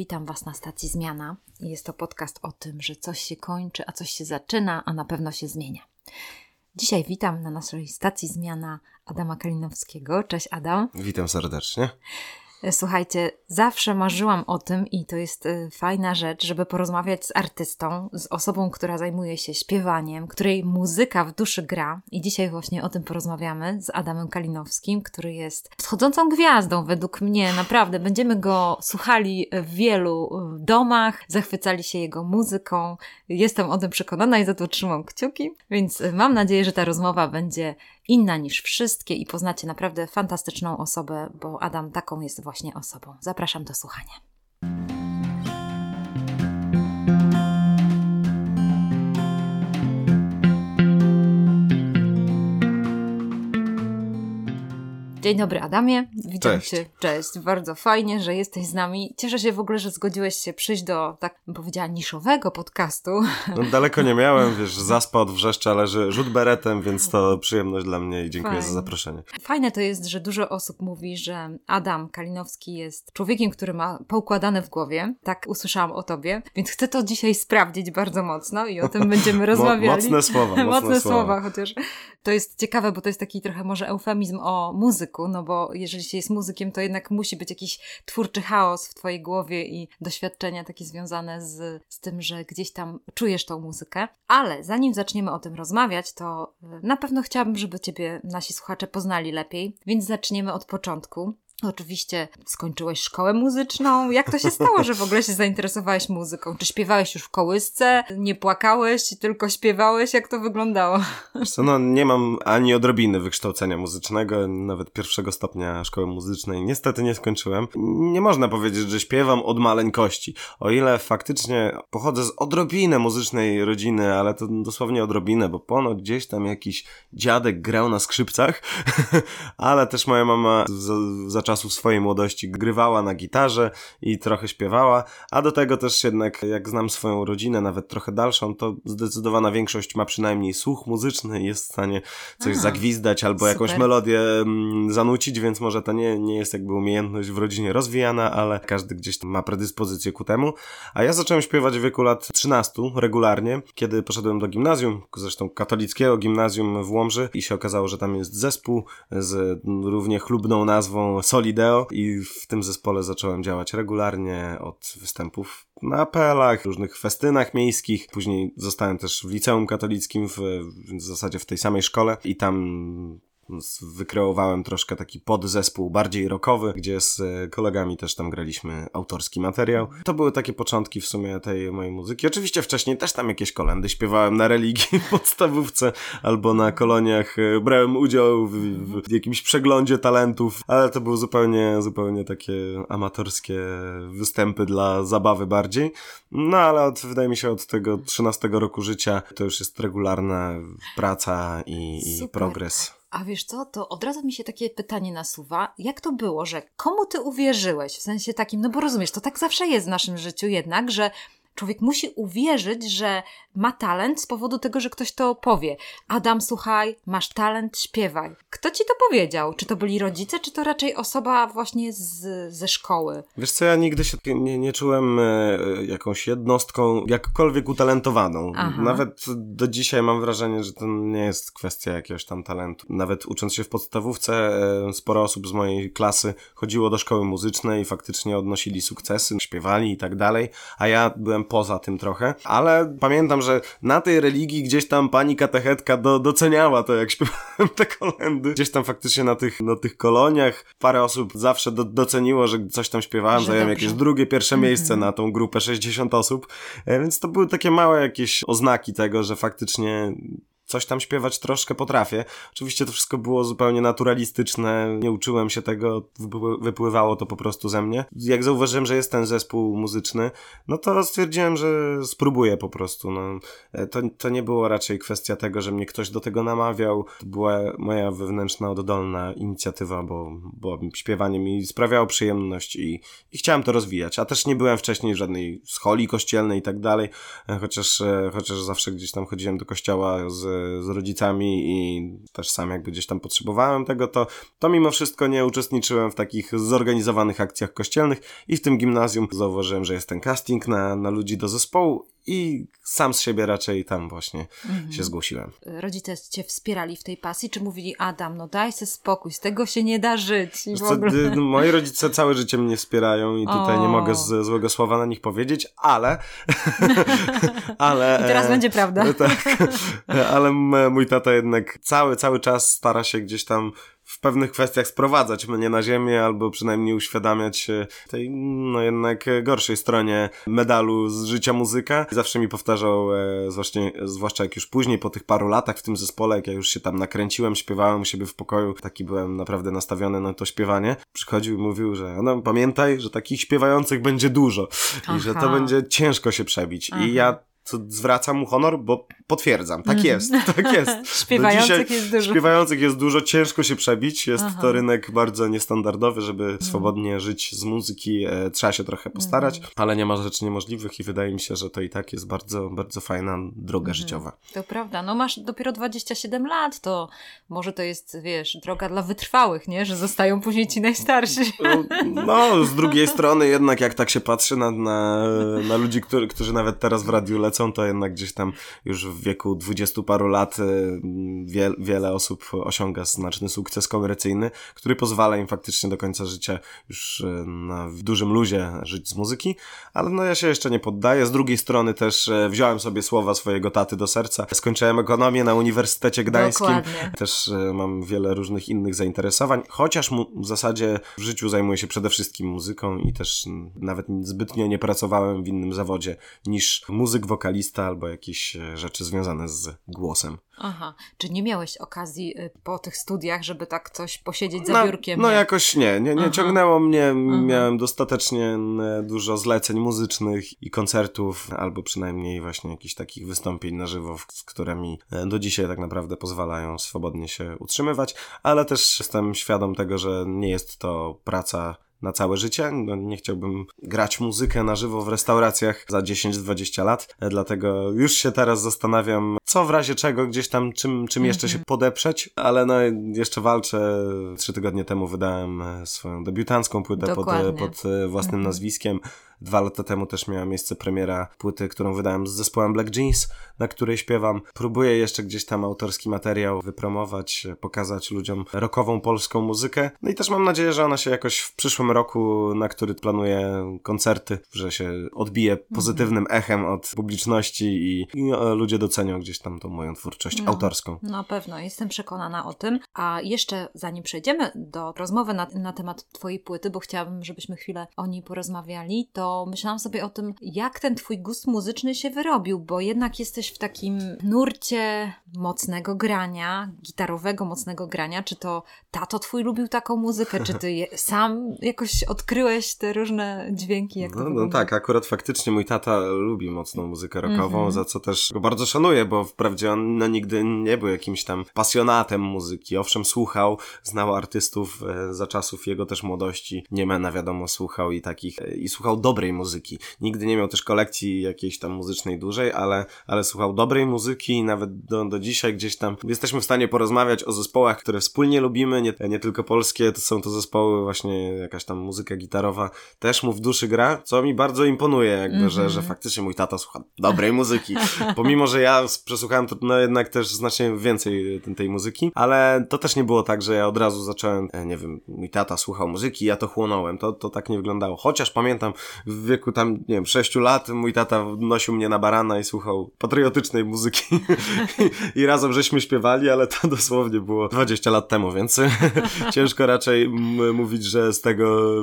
Witam Was na stacji Zmiana. Jest to podcast o tym, że coś się kończy, a coś się zaczyna, a na pewno się zmienia. Dzisiaj witam na naszej stacji Zmiana Adama Kalinowskiego. Cześć Adam. Witam serdecznie. Słuchajcie, zawsze marzyłam o tym i to jest y, fajna rzecz, żeby porozmawiać z artystą, z osobą, która zajmuje się śpiewaniem, której muzyka w duszy gra. I dzisiaj właśnie o tym porozmawiamy z Adamem Kalinowskim, który jest wschodzącą gwiazdą według mnie. Naprawdę, będziemy go słuchali w wielu y, domach, zachwycali się jego muzyką. Jestem o tym przekonana i za to trzymam kciuki. Więc y, mam nadzieję, że ta rozmowa będzie inna niż wszystkie i poznacie naprawdę fantastyczną osobę, bo Adam taką jest właśnie osobą. Zapraszam do słuchania. Dzień dobry Adamie, witam Cześć. Cię. Cześć, bardzo fajnie, że jesteś z nami. Cieszę się w ogóle, że zgodziłeś się przyjść do, tak bym powiedziała, niszowego podcastu. No, daleko nie miałem, wiesz, zaspa od wrzeszcza leży rzut beretem, więc to przyjemność dla mnie i dziękuję za zaproszenie. Fajne to jest, że dużo osób mówi, że Adam Kalinowski jest człowiekiem, który ma poukładane w głowie. Tak usłyszałam o tobie, więc chcę to dzisiaj sprawdzić bardzo mocno i o tym będziemy rozmawiali. mocne słowa, mocne Mocne słowa. słowa, chociaż to jest ciekawe, bo to jest taki trochę może eufemizm o no bo jeżeli się jest muzykiem, to jednak musi być jakiś twórczy chaos w twojej głowie i doświadczenia takie związane z, z tym, że gdzieś tam czujesz tą muzykę. Ale zanim zaczniemy o tym rozmawiać, to y, na pewno chciałabym, żeby ciebie nasi słuchacze poznali lepiej, więc zaczniemy od początku. Oczywiście skończyłeś szkołę muzyczną. Jak to się stało, że w ogóle się zainteresowałeś muzyką? Czy śpiewałeś już w kołysce? Nie płakałeś, tylko śpiewałeś? Jak to wyglądało? Co, no nie mam ani odrobiny wykształcenia muzycznego, nawet pierwszego stopnia szkoły muzycznej niestety nie skończyłem. Nie można powiedzieć, że śpiewam od maleńkości. O ile faktycznie pochodzę z odrobiny muzycznej rodziny, ale to dosłownie odrobinę, bo ponoć gdzieś tam jakiś dziadek grał na skrzypcach, ale też moja mama za, za czasów swojej młodości grywała na gitarze i trochę śpiewała, a do tego też jednak, jak znam swoją rodzinę, nawet trochę dalszą, to zdecydowana większość ma przynajmniej słuch muzyczny i jest w stanie coś Aha, zagwizdać albo jakąś super. melodię mm, zanucić, więc może to nie, nie jest jakby umiejętność w rodzinie rozwijana, ale każdy gdzieś tam ma predyspozycję ku temu. A ja zacząłem śpiewać w wieku lat 13 regularnie, kiedy poszedłem do gimnazjum, zresztą katolickiego gimnazjum w Łomży i się okazało, że tam jest zespół z równie chlubną nazwą Solideo i w tym zespole zacząłem działać regularnie od występów na apelach, różnych festynach miejskich. Później zostałem też w liceum katolickim, w, w zasadzie w tej samej szkole i tam wykreowałem troszkę taki podzespół bardziej rockowy, gdzie z e, kolegami też tam graliśmy autorski materiał. To były takie początki w sumie tej mojej muzyki. Oczywiście wcześniej też tam jakieś kolendy śpiewałem na religii w podstawówce albo na koloniach. e, Brałem udział w, w jakimś przeglądzie talentów, ale to były zupełnie, zupełnie takie amatorskie występy dla zabawy bardziej. No ale od, wydaje mi się od tego 13 roku życia to już jest regularna praca i, i progres. A wiesz co, to od razu mi się takie pytanie nasuwa. Jak to było, że komu ty uwierzyłeś? W sensie takim, no bo rozumiesz, to tak zawsze jest w naszym życiu jednak, że człowiek musi uwierzyć, że ma talent z powodu tego, że ktoś to powie. Adam, słuchaj, masz talent, śpiewaj. Kto ci to powiedział? Czy to byli rodzice, czy to raczej osoba właśnie z, ze szkoły? Wiesz co, ja nigdy się nie, nie czułem e, jakąś jednostką jakkolwiek utalentowaną. Aha. Nawet do dzisiaj mam wrażenie, że to nie jest kwestia jakiegoś tam talentu. Nawet ucząc się w podstawówce, e, sporo osób z mojej klasy chodziło do szkoły muzycznej i faktycznie odnosili sukcesy, śpiewali i tak dalej, a ja byłem poza tym trochę. Ale pamiętam, że na tej religii gdzieś tam pani katechetka do, doceniała to, jak śpiewałem te kolendy. Gdzieś tam faktycznie na tych, na tych koloniach parę osób zawsze do, doceniło, że coś tam śpiewałem, Że zająłem dobrze. jakieś drugie, pierwsze Mhm. miejsce na tą grupę 60 osób, E, więc to były takie małe jakieś oznaki tego, że faktycznie coś tam śpiewać troszkę potrafię. Oczywiście to wszystko było zupełnie naturalistyczne, nie uczyłem się tego, wypły- wypływało to po prostu ze mnie. Jak zauważyłem, że jest ten zespół muzyczny, no to stwierdziłem, że spróbuję po prostu. No, E, to, to nie było raczej kwestia tego, że mnie ktoś do tego namawiał. To była moja wewnętrzna, oddolna inicjatywa, bo, bo śpiewanie mi sprawiało przyjemność i, i chciałem to rozwijać. A też nie byłem wcześniej w żadnej scholi kościelnej i tak dalej, e, chociaż, e, chociaż zawsze gdzieś tam chodziłem do kościoła z z rodzicami i też sam jakby gdzieś tam potrzebowałem tego, to, to mimo wszystko nie uczestniczyłem w takich zorganizowanych akcjach kościelnych i w tym gimnazjum zauważyłem, że jest ten casting na, na ludzi do zespołu i sam z siebie raczej tam właśnie mhm. się zgłosiłem. Rodzice cię wspierali w tej pasji, czy mówili Adam, no daj sobie spokój, z tego się nie da żyć? I co, moi rodzice całe życie mnie wspierają i tutaj o. nie mogę z, złego słowa na nich powiedzieć, ale... ale I teraz e, będzie prawda. Tak, ale mój tata jednak cały, cały czas stara się gdzieś tam w pewnych kwestiach sprowadzać mnie na ziemię, albo przynajmniej uświadamiać tej, no jednak gorszej stronie medalu z życia muzyka. Zawsze mi powtarzał, e, zwłaszcza, zwłaszcza jak już później, po tych paru latach w tym zespole, jak ja już się tam nakręciłem, śpiewałem u siebie w pokoju, taki byłem naprawdę nastawiony na to śpiewanie. Przychodził i mówił, że no pamiętaj, że takich śpiewających będzie dużo Aha. i że to będzie ciężko się przebić. Aha. I ja co zwracam mu honor, bo potwierdzam, tak mhm. jest, tak jest. śpiewających jest dużo. Śpiewających jest dużo, ciężko się przebić, jest Aha. to rynek bardzo niestandardowy, żeby mhm. swobodnie żyć z muzyki, e, trzeba się trochę postarać, mhm. ale nie ma rzeczy niemożliwych i wydaje mi się, że to i tak jest bardzo, bardzo fajna droga życiowa. To prawda, no masz dopiero 27 lat, to może to jest, wiesz, droga dla wytrwałych, nie, że zostają później ci najstarsi. No, z drugiej strony jednak jak tak się patrzy na, na, na ludzi, którzy, którzy nawet teraz w radiu lecą lecą, to jednak gdzieś tam już w wieku dwudziestu paru lat y, wie, wiele osób osiąga znaczny sukces komercyjny, który pozwala im faktycznie do końca życia już y, na w dużym luzie żyć z muzyki, ale no ja się jeszcze nie poddaję. Z drugiej strony też y, wziąłem sobie słowa swojego taty do serca. Skończyłem ekonomię na Uniwersytecie Gdańskim. Dokładnie. Też mam wiele różnych innych zainteresowań, chociaż w zasadzie w życiu zajmuję się przede wszystkim muzyką i też nawet zbytnio nie pracowałem w innym zawodzie niż muzyk wokalista albo jakieś e, rzeczy związane z głosem. Aha, czy nie miałeś okazji y, po tych studiach, żeby tak coś posiedzieć za no, biurkiem? No jakoś nie, nie, nie ciągnęło mnie, Aha. miałem dostatecznie dużo zleceń muzycznych i koncertów, albo przynajmniej właśnie jakichś takich wystąpień na żywo, z którymi e, do dzisiaj tak naprawdę pozwalają swobodnie się utrzymywać, ale też jestem świadom tego, że nie jest to praca na całe życie. No, nie chciałbym grać muzykę na żywo w restauracjach za 10-20 lat, dlatego już się teraz zastanawiam, co w razie czego gdzieś tam, czym, czym jeszcze się mhm. podeprzeć, ale no jeszcze walczę. Trzy tygodnie temu wydałem e, swoją debiutancką płytę pod, e, pod e, własnym mhm. nazwiskiem. Dwa lata temu też miała miejsce premiera płyty, którą wydałem z zespołem Black Jeans, na której śpiewam. Próbuję jeszcze gdzieś tam autorski materiał wypromować, pokazać ludziom rockową polską muzykę. No i też mam nadzieję, że ona się jakoś w przyszłym roku, na który planuję koncerty, że się odbije pozytywnym echem od publiczności i, i ludzie docenią gdzieś tam tą moją twórczość no, autorską. Na pewno, jestem przekonana o tym. A jeszcze zanim przejdziemy do rozmowy na, na temat Twojej płyty, bo chciałabym, żebyśmy chwilę o niej porozmawiali, to myślałam sobie o tym, jak ten twój gust muzyczny się wyrobił, bo jednak jesteś w takim nurcie mocnego grania, gitarowego mocnego grania. Czy to tato twój lubił taką muzykę, czy ty je, sam jakoś odkryłeś te różne dźwięki? Jak no, to no tak, akurat faktycznie mój tata lubi mocną muzykę rockową, mm -hmm. za co też go bardzo szanuję, bo wprawdzie on no, nigdy nie był jakimś tam pasjonatem muzyki. Owszem, słuchał, znał artystów e, za czasów jego też młodości. Niemena wiadomo słuchał i takich, e, i słuchał dobrych dobrej muzyki. Nigdy nie miał też kolekcji jakiejś tam muzycznej dużej, ale, ale słuchał dobrej muzyki i nawet do, do dzisiaj gdzieś tam jesteśmy w stanie porozmawiać o zespołach, które wspólnie lubimy, nie, nie tylko polskie, to są to zespoły właśnie jakaś tam muzyka gitarowa też mu w duszy gra, co mi bardzo imponuje jakby, mm -hmm. że, że faktycznie mój tata słucha dobrej muzyki. Pomimo, że ja przesłuchałem to no jednak też znacznie więcej tej muzyki, ale to też nie było tak, że ja od razu zacząłem, e, nie wiem, mój tata słuchał muzyki, ja to chłonąłem. To, to tak nie wyglądało. Chociaż pamiętam w wieku tam, nie wiem, 6 lat mój tata nosił mnie na barana i słuchał patriotycznej muzyki I, razem żeśmy śpiewali, ale to dosłownie było 20 lat temu, więc ciężko raczej mówić, że z tego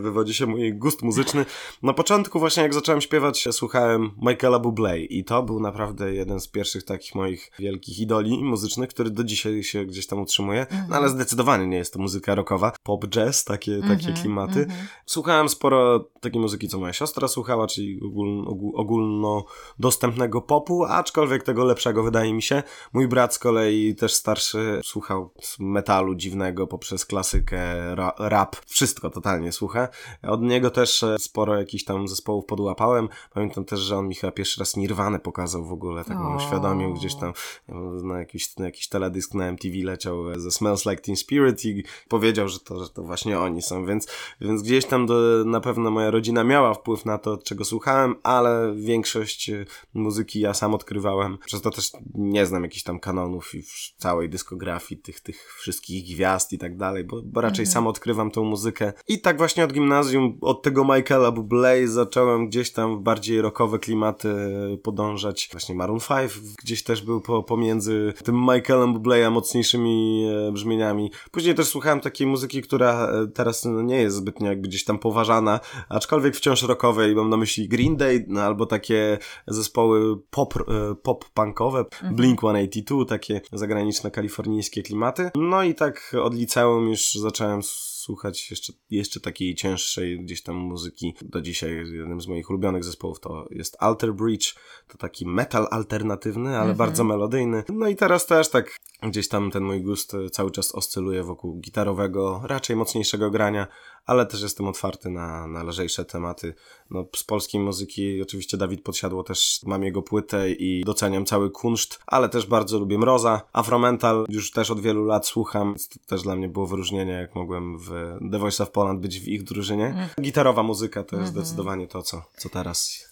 wywodzi się mój gust muzyczny. Na początku właśnie jak zacząłem śpiewać, słuchałem Michaela Bublé i to był naprawdę jeden z pierwszych takich moich wielkich idoli muzycznych, który do dzisiaj się gdzieś tam utrzymuje, no ale zdecydowanie nie jest to muzyka rockowa, pop, jazz, takie, takie -hmm, klimaty. -hmm. Słuchałem sporo takiej muzyki co moja siostra słuchała, czyli ogól, ogólnodostępnego popu, aczkolwiek tego lepszego wydaje mi się. Mój brat z kolei też starszy słuchał metalu dziwnego poprzez klasykę, ra, rap, wszystko totalnie słucha. Od niego też e, sporo jakichś tam zespołów podłapałem. Pamiętam też, że on mi chyba pierwszy raz Nirwanę pokazał w ogóle, tak mnie uświadomił gdzieś tam na jakiś, na jakiś teledysk na MTV leciał e, ze Smells Like Teen Spirit i powiedział, że to, że to właśnie oni są, więc, więc gdzieś tam do, na pewno moja rodzina miała wpływ na to, czego słuchałem, ale większość e, muzyki ja sam odkrywałem. Przez to też nie znam jakichś tam kanonów i całej dyskografii tych, tych wszystkich gwiazd i tak dalej, bo, bo raczej mhm. sam odkrywam tą muzykę. I tak właśnie od gimnazjum, od tego Michaela Bublé zacząłem gdzieś tam w bardziej rockowe klimaty podążać. Właśnie Maroon 5 gdzieś też był po, pomiędzy tym Michaelem Bublé a mocniejszymi e, brzmieniami. Później też słuchałem takiej muzyki, która teraz no, nie jest zbytnio jakby gdzieś tam poważana, aczkolwiek wciąż rockowej. Mam na myśli Green Day, no, albo takie zespoły pop, e, pop punkowe, mhm. Blink-182, takie zagraniczne kalifornijskie klimaty. No i tak od liceum już zacząłem słuchać jeszcze, jeszcze takiej cięższej gdzieś tam muzyki. Do dzisiaj jednym z moich ulubionych zespołów to jest Alter Bridge, to taki metal alternatywny, ale mm -hmm. bardzo melodyjny. No i teraz też tak gdzieś tam ten mój gust cały czas oscyluje wokół gitarowego, raczej mocniejszego grania, ale też jestem otwarty na, na lżejsze tematy. No, z polskiej muzyki oczywiście Dawid Podsiadło też mam jego płytę i doceniam cały kunszt, ale też bardzo lubię Mroza. Afromental już też od wielu lat słucham, to też dla mnie było wyróżnienie, jak mogłem w The Voice of Poland być w ich drużynie. Mm. Gitarowa muzyka to jest mm -hmm. zdecydowanie to, co, co teraz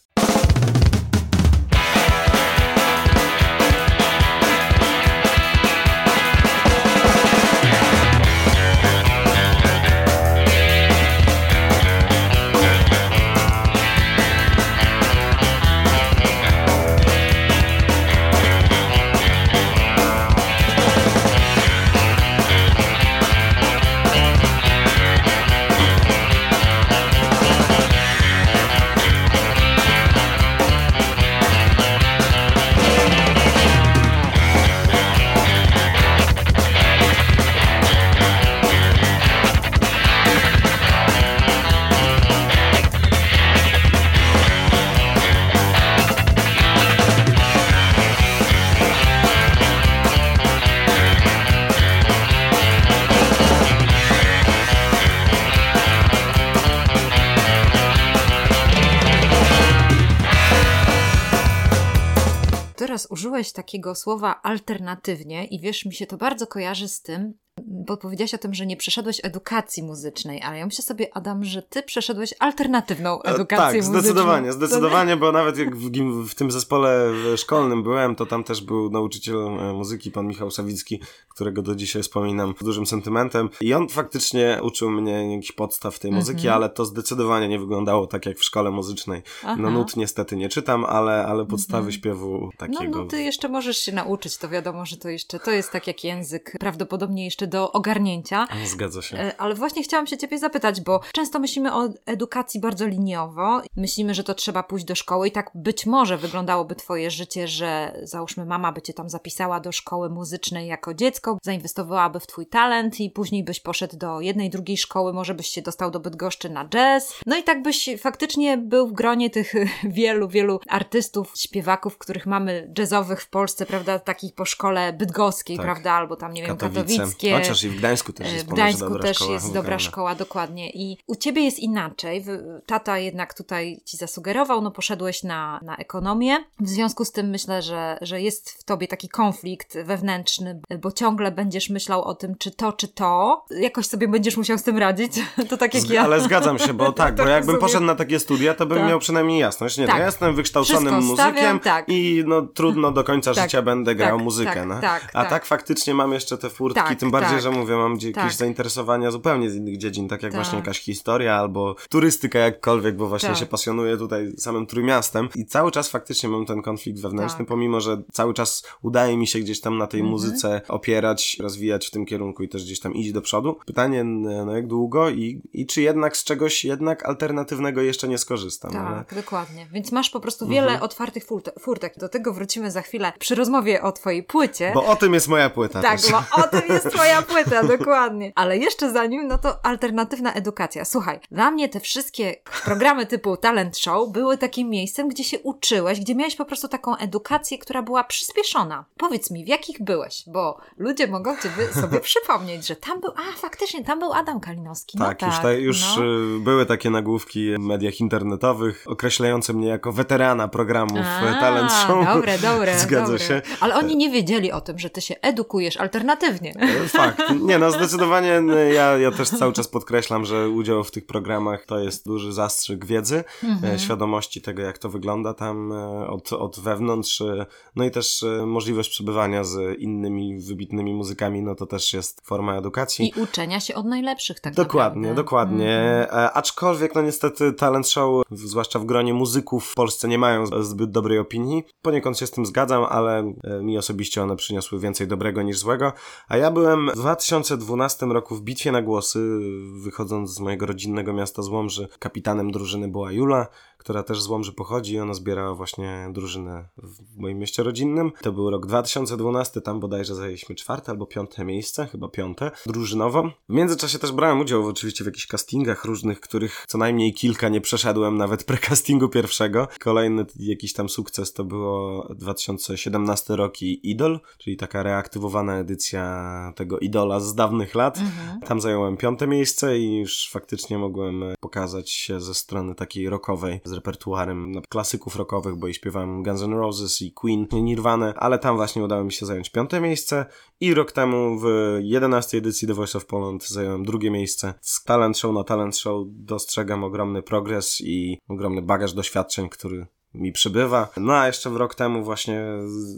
użyłeś takiego słowa alternatywnie i wiesz, mi się to bardzo kojarzy z tym, bo powiedziałaś o tym, że nie przeszedłeś edukacji muzycznej, ale ja myślę sobie, Adam, że ty przeszedłeś alternatywną e, edukację tak, muzyczną. Tak, zdecydowanie, zdecydowanie, bo nawet jak w, w, tym zespole szkolnym byłem, to tam też był nauczyciel e, muzyki, pan Michał Sawicki, którego do dzisiaj wspominam z dużym sentymentem i on faktycznie uczył mnie jakichś podstaw tej muzyki, -hmm. ale to zdecydowanie nie wyglądało tak jak w szkole muzycznej. Aha. No nut niestety nie czytam, ale, ale podstawy mm -hmm. śpiewu takiego. No, no ty jeszcze możesz się nauczyć, to wiadomo, że to jeszcze, to jest tak jak język, prawdopodobnie jeszcze do ogarnięcia. Zgadza się. E, ale właśnie chciałam się Ciebie zapytać, bo często myślimy o edukacji bardzo liniowo. Myślimy, że to trzeba pójść do szkoły i tak być może wyglądałoby Twoje życie, że załóżmy mama by Cię tam zapisała do szkoły muzycznej jako dziecko, zainwestowałaby w Twój talent i później byś poszedł do jednej, drugiej szkoły, może byś się dostał do Bydgoszczy na jazz. No i tak byś faktycznie był w gronie tych wielu, wielu artystów, śpiewaków, których mamy jazzowych w Polsce, prawda, takich po szkole bydgoskiej, tak. prawda, albo tam, nie wiem, katowickie. Chociaż i w Gdańsku też jest W Gdańsku dobra też szkoła, jest dobra szkoła, dokładnie. I u ciebie jest inaczej. Tata jednak tutaj ci zasugerował, no poszedłeś na, na ekonomię. W związku z tym myślę, że, że jest w tobie taki konflikt wewnętrzny, bo ciągle będziesz myślał o tym, czy to, czy to. Jakoś sobie będziesz musiał z tym radzić. To tak jak ja. Ale zgadzam się, bo tak, bo jakbym sobie... poszedł na takie studia, to bym tak. miał przynajmniej jasność. Nie, tak. to ja jestem wykształconym Wszystko muzykiem stawiam, tak. i no trudno do końca tak. życia będę grał tak, muzykę. Tak, no. tak, A tak. faktycznie mam jeszcze te furtki, tym bardziej, że mówię, mam jakieś tak. zainteresowania zupełnie z innych dziedzin, tak jak tak. właśnie jakaś historia albo turystyka jakkolwiek, bo właśnie tak. się pasjonuję tutaj samym Trójmiastem i cały czas faktycznie mam ten konflikt wewnętrzny, tak. pomimo, że cały czas udaje mi się gdzieś tam na tej mhm. muzyce opierać, rozwijać w tym kierunku i też gdzieś tam iść do przodu. Pytanie, no jak długo i, i czy jednak z czegoś jednak alternatywnego jeszcze nie skorzystam. Tak, ale... dokładnie. Więc masz po prostu wiele mhm. otwartych furtek. Do tego wrócimy za chwilę przy rozmowie o twojej płycie. Bo o tym jest moja płyta. Tak, też. bo o tym jest twoja płyta, dokładnie. Ale jeszcze zanim, no to alternatywna edukacja. Słuchaj, dla mnie te wszystkie programy typu talent show były takim miejscem, gdzie się uczyłeś, gdzie miałeś po prostu taką edukację, która była przyspieszona. Powiedz mi, w jakich byłeś? Bo ludzie mogą ciebie sobie przypomnieć, że tam był, a faktycznie, tam był Adam Kalinowski. No tak, tak, już, ta, już no. y, były takie nagłówki w mediach internetowych określające mnie jako weterana programów A, e, talent show. Dobre, dobre. Zgadza dobre. się. Ale oni nie wiedzieli o tym, że ty się edukujesz alternatywnie. E, Fakt. Nie, no zdecydowanie n- ja, ja też cały czas podkreślam, że udział w tych programach to jest duży zastrzyk wiedzy, Mhm. e, świadomości tego, jak to wygląda tam e, od, od wewnątrz, e, no i też możliwość przebywania z innymi wybitnymi muzykami, no to też jest forma edukacji. I uczenia się od najlepszych, tak Dokładnie, naprawdę. dokładnie. Mhm. Aczkolwiek, no niestety, talent show, zwłaszcza w gronie muzyków w Polsce, nie mają zbyt dobrej opinii. Poniekąd się z tym zgadzam, ale mi osobiście one przyniosły więcej dobrego niż złego. A ja byłem 2012 roku w bitwie na głosy, wychodząc z mojego rodzinnego miasta z Łomży. Kapitanem drużyny była Jula, która też z Łomży pochodzi i ona zbierała właśnie drużynę w moim mieście rodzinnym. To był rok 2012, tam bodajże zajęliśmy czwarte albo piąte miejsce, chyba piąte, drużynowo. W międzyczasie też brałem udział oczywiście w jakichś castingach różnych, których co najmniej kilka nie przeszedłem, nawet pre-castingu pierwszego. Kolejny jakiś tam sukces to było 2017 rok i Idol, czyli taka reaktywowana edycja tego Idola z dawnych lat. Mhm. Tam zająłem piąte miejsce i już faktycznie mogłem pokazać się ze strony takiej rockowej, z repertuarem no, klasyków rockowych, bo i śpiewałem Guns N' Roses i Queen, i Nirvana, ale tam właśnie udało mi się zająć piąte miejsce i rok temu w 11 edycji The Voice of Poland zająłem drugie miejsce. Z talent show na talent show dostrzegam ogromny progres i ogromny bagaż doświadczeń, który mi przybywa. No a jeszcze w rok temu właśnie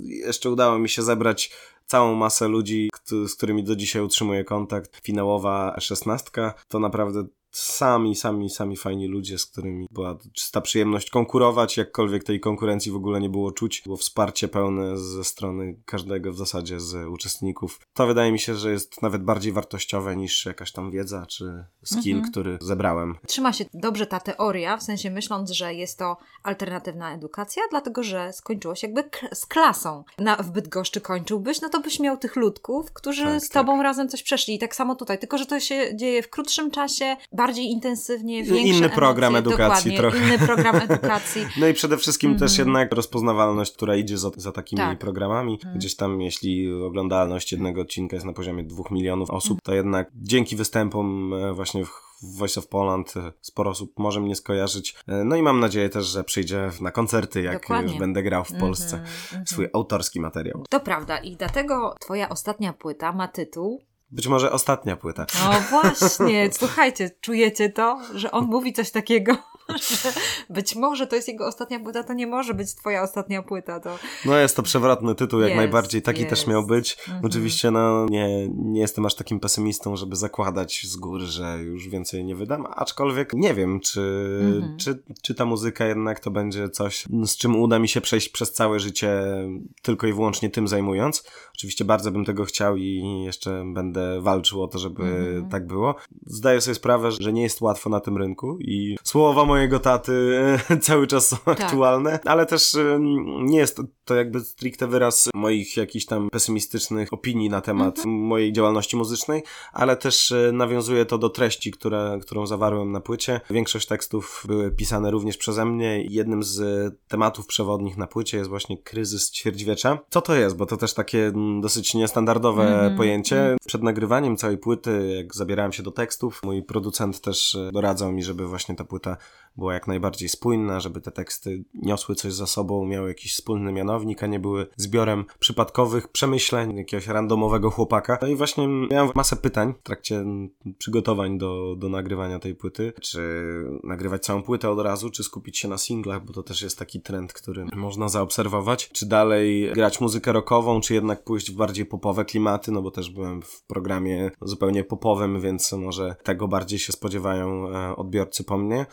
jeszcze udało mi się zebrać całą masę ludzi, z którymi do dzisiaj utrzymuję kontakt. Finałowa szesnastka to naprawdę sami, sami, sami fajni ludzie, z którymi była czysta przyjemność konkurować, jakkolwiek tej konkurencji w ogóle nie było czuć. Było wsparcie pełne ze strony każdego w zasadzie z uczestników. To wydaje mi się, że jest nawet bardziej wartościowe niż jakaś tam wiedza czy skill, Mhm. który zebrałem. Trzyma się dobrze ta teoria, w sensie myśląc, że jest to alternatywna edukacja, dlatego że skończyłoś jakby z klasą. Na, w Bydgoszczy kończyłbyś, no to byś miał tych ludków, którzy Tak, z tobą razem coś przeszli. I tak samo tutaj, tylko że to się dzieje w krótszym czasie, bardziej intensywnie, większe Inny emocje. program edukacji trochę. inny program edukacji. No i przede wszystkim też Mhm. jednak rozpoznawalność, która idzie za, za takimi Tak. programami. Mhm. Gdzieś tam, jeśli oglądalność jednego odcinka jest na poziomie dwóch milionów osób, to jednak dzięki występom e, właśnie w Voice of Poland e, sporo osób może mnie skojarzyć. E, No i mam nadzieję też, że przyjdzie na koncerty, jak Dokładnie. już będę grał w Polsce Mhm, mhm. swój autorski materiał. To prawda i dlatego twoja ostatnia płyta ma tytuł Być może ostatnia płyta. No właśnie, słuchajcie, czujecie to, że on mówi coś takiego, być może to jest jego ostatnia płyta, to nie może być twoja ostatnia płyta. To... No jest to przewrotny tytuł, jak Jest, najbardziej. Taki jest. też miał być. Mhm. Oczywiście no, nie, nie jestem aż takim pesymistą, żeby zakładać z góry, że już więcej nie wydam, aczkolwiek nie wiem, czy, Mhm. czy, czy ta muzyka jednak to będzie coś, z czym uda mi się przejść przez całe życie tylko i wyłącznie tym zajmując. Oczywiście bardzo bym tego chciał i jeszcze będę walczył o to, żeby Mhm. tak było. Zdaję sobie sprawę, że nie jest łatwo na tym rynku i słowa mojego taty cały czas są Tak. aktualne, ale też ym, nie jest to, to jakby stricte wyraz moich jakichś tam pesymistycznych opinii na temat Mhm. mojej działalności muzycznej, ale też y, nawiązuje to do treści, które, którą zawarłem na płycie. Większość tekstów były pisane również przeze mnie jednym z tematów przewodnich na płycie jest właśnie kryzys ćwierćwiecza. Co to jest? Bo to też takie mm, dosyć niestandardowe Mhm. pojęcie. Przed nagrywaniem całej płyty, jak zabierałem się do tekstów, mój producent też doradzał mi, żeby właśnie ta płyta była jak najbardziej spójna, żeby te teksty niosły coś za sobą, miały jakiś wspólny mianownik, a nie były zbiorem przypadkowych przemyśleń jakiegoś randomowego chłopaka. No i właśnie miałem masę pytań w trakcie przygotowań do, do nagrywania tej płyty. Czy nagrywać całą płytę od razu, czy skupić się na singlach, bo to też jest taki trend, który można zaobserwować. Czy dalej grać muzykę rockową, czy jednak pójść w bardziej popowe klimaty, no bo też byłem w programie zupełnie popowym, więc może tego bardziej się spodziewają e, odbiorcy po mnie.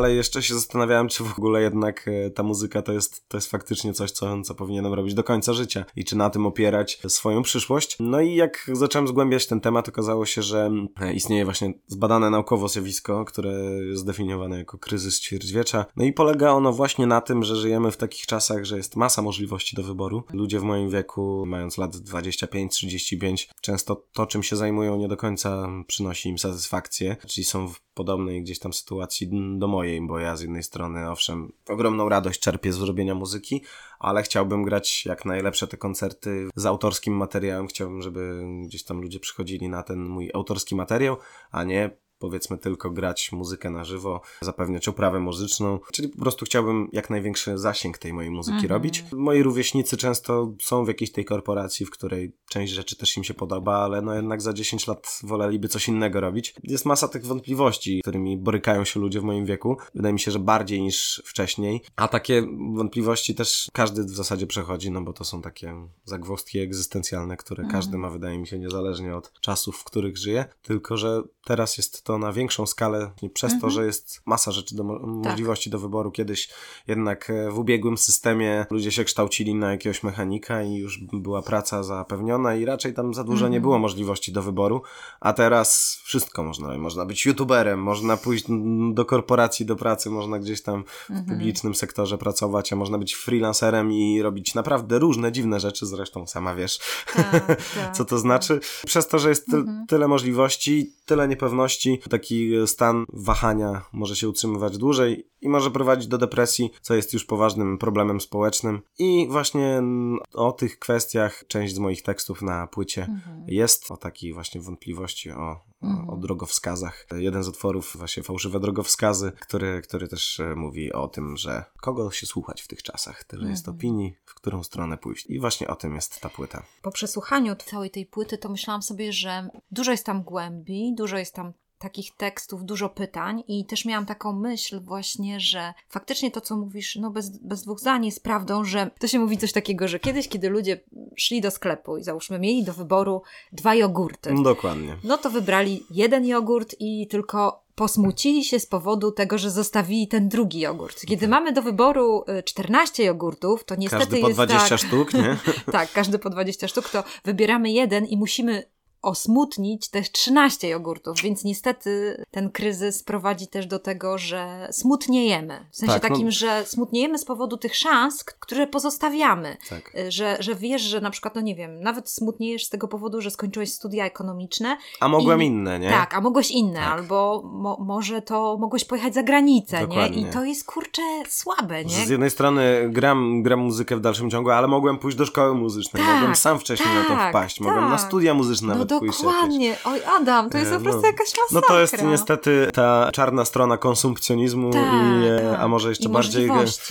Jeszcze się zastanawiałem, czy w ogóle jednak e, ta muzyka to jest, to jest faktycznie coś, co, co powinienem robić do końca życia i czy na tym opierać swoją przyszłość. No i jak zacząłem zgłębiać ten temat, okazało się, że e, istnieje właśnie zbadane naukowo zjawisko, które jest zdefiniowane jako kryzys ćwierćwiecza. No i polega ono właśnie na tym, że żyjemy w takich czasach, że jest masa możliwości do wyboru. Ludzie w moim wieku, mając lat 25-35, często to, czym się zajmują, nie do końca przynosi im satysfakcję, czyli są w podobnej gdzieś tam sytuacji do mojej, bo ja z jednej strony, owszem, ogromną radość czerpię z robienia muzyki, ale chciałbym grać jak najlepsze te koncerty z autorskim materiałem. Chciałbym, żeby gdzieś tam ludzie przychodzili na ten mój autorski materiał, a nie powiedzmy tylko grać muzykę na żywo, zapewniać oprawę muzyczną, czyli po prostu chciałbym jak największy zasięg tej mojej muzyki mhm. robić. Moi rówieśnicy często są w jakiejś tej korporacji, w której część rzeczy też im się podoba, ale no jednak za 10 lat woleliby coś innego robić. Jest masa tych wątpliwości, którymi borykają się ludzie w moim wieku. Wydaje mi się, że bardziej niż wcześniej. A takie wątpliwości też każdy w zasadzie przechodzi, no bo to są takie zagwozdki egzystencjalne, które mhm. każdy ma, wydaje mi się, niezależnie od czasów, w których żyje. Tylko, że teraz jest to na większą skalę przez mhm. to, że jest masa rzeczy do tak. możliwości do wyboru. Kiedyś jednak e, w ubiegłym systemie ludzie się kształcili na jakiegoś mechanika i już była praca zapewniona i raczej tam za dużo mhm. nie było możliwości do wyboru, a teraz wszystko można. Można być youtuberem, można pójść do korporacji do pracy, można gdzieś tam w mhm. publicznym sektorze pracować, a można być freelancerem i robić naprawdę różne dziwne rzeczy, zresztą sama wiesz, tak, tak, co to tak. znaczy. Przez to, że jest mhm. tyle możliwości, tyle niepewności, taki stan wahania może się utrzymywać dłużej i może prowadzić do depresji, co jest już poważnym problemem społecznym. I właśnie o tych kwestiach część z moich tekstów na płycie mhm. jest, o takiej właśnie wątpliwości, o, mhm. o drogowskazach. Jeden z utworów, właśnie fałszywe drogowskazy, który, który też e, mówi o tym, że kogo się słuchać w tych czasach, tyle mhm. jest opinii, w którą stronę pójść. I właśnie o tym jest ta płyta. Po przesłuchaniu całej tej płyty, to myślałam sobie, że dużo jest tam głębi, dużo jest tam takich tekstów, dużo pytań i też miałam taką myśl właśnie, że faktycznie to, co mówisz, no bez, bez dwóch zdań jest prawdą, że to się mówi coś takiego, że kiedyś, kiedy ludzie szli do sklepu i załóżmy mieli do wyboru dwa jogurty. Dokładnie. No to wybrali jeden jogurt i tylko posmucili się z powodu tego, że zostawili ten drugi jogurt. Kiedy okay. mamy do wyboru 14 y, jogurtów, to niestety każdy po jest 20 tak, sztuk, nie? tak, każdy po 20 sztuk, to wybieramy jeden i musimy osmutnić też 13 jogurtów, więc niestety ten kryzys prowadzi też do tego, że smutniejemy. W sensie tak, takim, no... że smutniejemy z powodu tych szans, które pozostawiamy. Tak. Y, że, że wiesz, że na przykład, no nie wiem, nawet smutniejesz z tego powodu, że skończyłeś studia ekonomiczne. A mogłem i... inne, nie? Tak, a mogłeś inne, tak. albo mo może to mogłeś pojechać za granicę, Dokładnie. nie? I to jest kurczę słabe, nie? Z jednej strony gram, gram muzykę w dalszym ciągu, ale mogłem pójść do szkoły muzycznej, tak, mogłem sam wcześniej na to tak, wpaść, mogłem na tak. studia muzyczne no Dokładnie. Oj, Adam, to jest po prostu no, jakaś masakra. No to jest niestety ta czarna strona konsumpcjonizmu, tak, i, e, tak. a może jeszcze I bardziej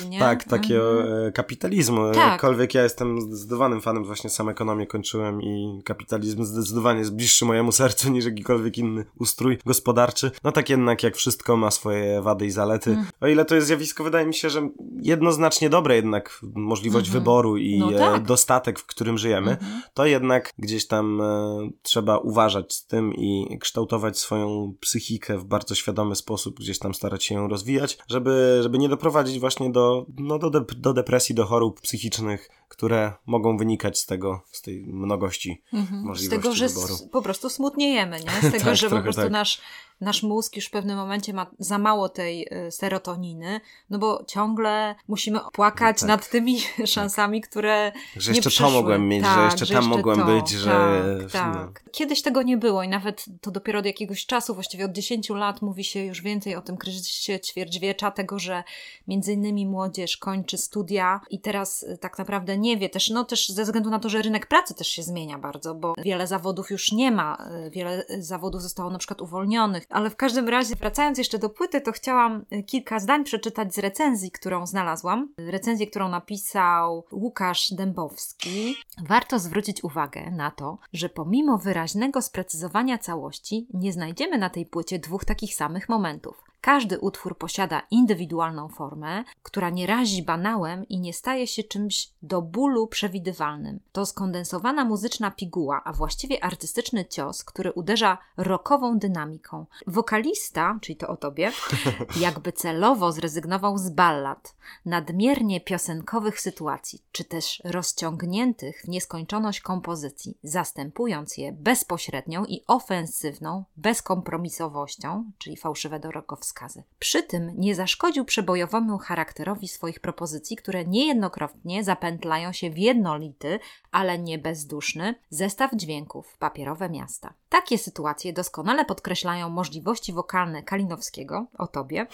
nie? tak, takiego mhm. E, kapitalizmu. Tak. Jakkolwiek ja jestem zdecydowanym fanem, właśnie sam ekonomię kończyłem i kapitalizm zdecydowanie jest bliższy mojemu sercu niż jakikolwiek inny ustrój gospodarczy. No tak jednak jak wszystko ma swoje wady i zalety. Mm. O ile to jest zjawisko, wydaje mi się, że jednoznacznie dobre jednak możliwość -hmm. wyboru i no tak. dostatek, w którym żyjemy, -hmm. to jednak gdzieś tam e, trzeba uważać z tym i kształtować swoją psychikę w bardzo świadomy sposób, gdzieś tam starać się ją rozwijać, żeby, żeby nie doprowadzić właśnie do, no, do, de do depresji, do chorób psychicznych, które mogą wynikać z tego, z tej mnogości mhm. możliwości Z tego, że wyboru. po prostu smutniejemy, nie? Z tego, tak, że po prostu tak. nasz nasz mózg już w pewnym momencie ma za mało tej y, serotoniny, no bo ciągle musimy płakać no tak. nad tymi szansami, które Że jeszcze przyszły. to mogłem mieć, tak, że jeszcze tam mogłem to. być, że... Tak, tak. Kiedyś tego nie było i nawet to dopiero od jakiegoś czasu, właściwie od 10 lat mówi się już więcej o tym kryzysie ćwierćwiecza, tego, że między innymi młodzież kończy studia i teraz y, tak naprawdę nie wie też, no też ze względu na to, że rynek pracy też się zmienia bardzo, bo wiele zawodów już nie ma, y, wiele zawodów zostało na przykład uwolnionych, ale w każdym razie, wracając jeszcze do płyty, to chciałam y, kilka zdań przeczytać z recenzji, którą znalazłam. Recenzję, którą napisał Łukasz Dębowski. Warto zwrócić uwagę na to, że pomimo wyraźnego sprecyzowania całości, nie znajdziemy na tej płycie dwóch takich samych momentów. Każdy utwór posiada indywidualną formę, która nie razi banałem i nie staje się czymś do bólu przewidywalnym. To skondensowana muzyczna piguła, a właściwie artystyczny cios, który uderza rockową dynamiką. Wokalista, czyli to o tobie, jakby celowo zrezygnował z ballad, nadmiernie piosenkowych sytuacji, czy też rozciągniętych w nieskończoność kompozycji, zastępując je bezpośrednią i ofensywną bezkompromisowością, czyli fałszywe dorogowskazy. Przy tym nie zaszkodził przebojowemu charakterowi swoich propozycji, które niejednokrotnie zapętlają się w jednolity, ale nie bezduszny zestaw dźwięków papierowe miasta. Takie sytuacje doskonale podkreślają możliwości wokalne Kalinowskiego o tobie,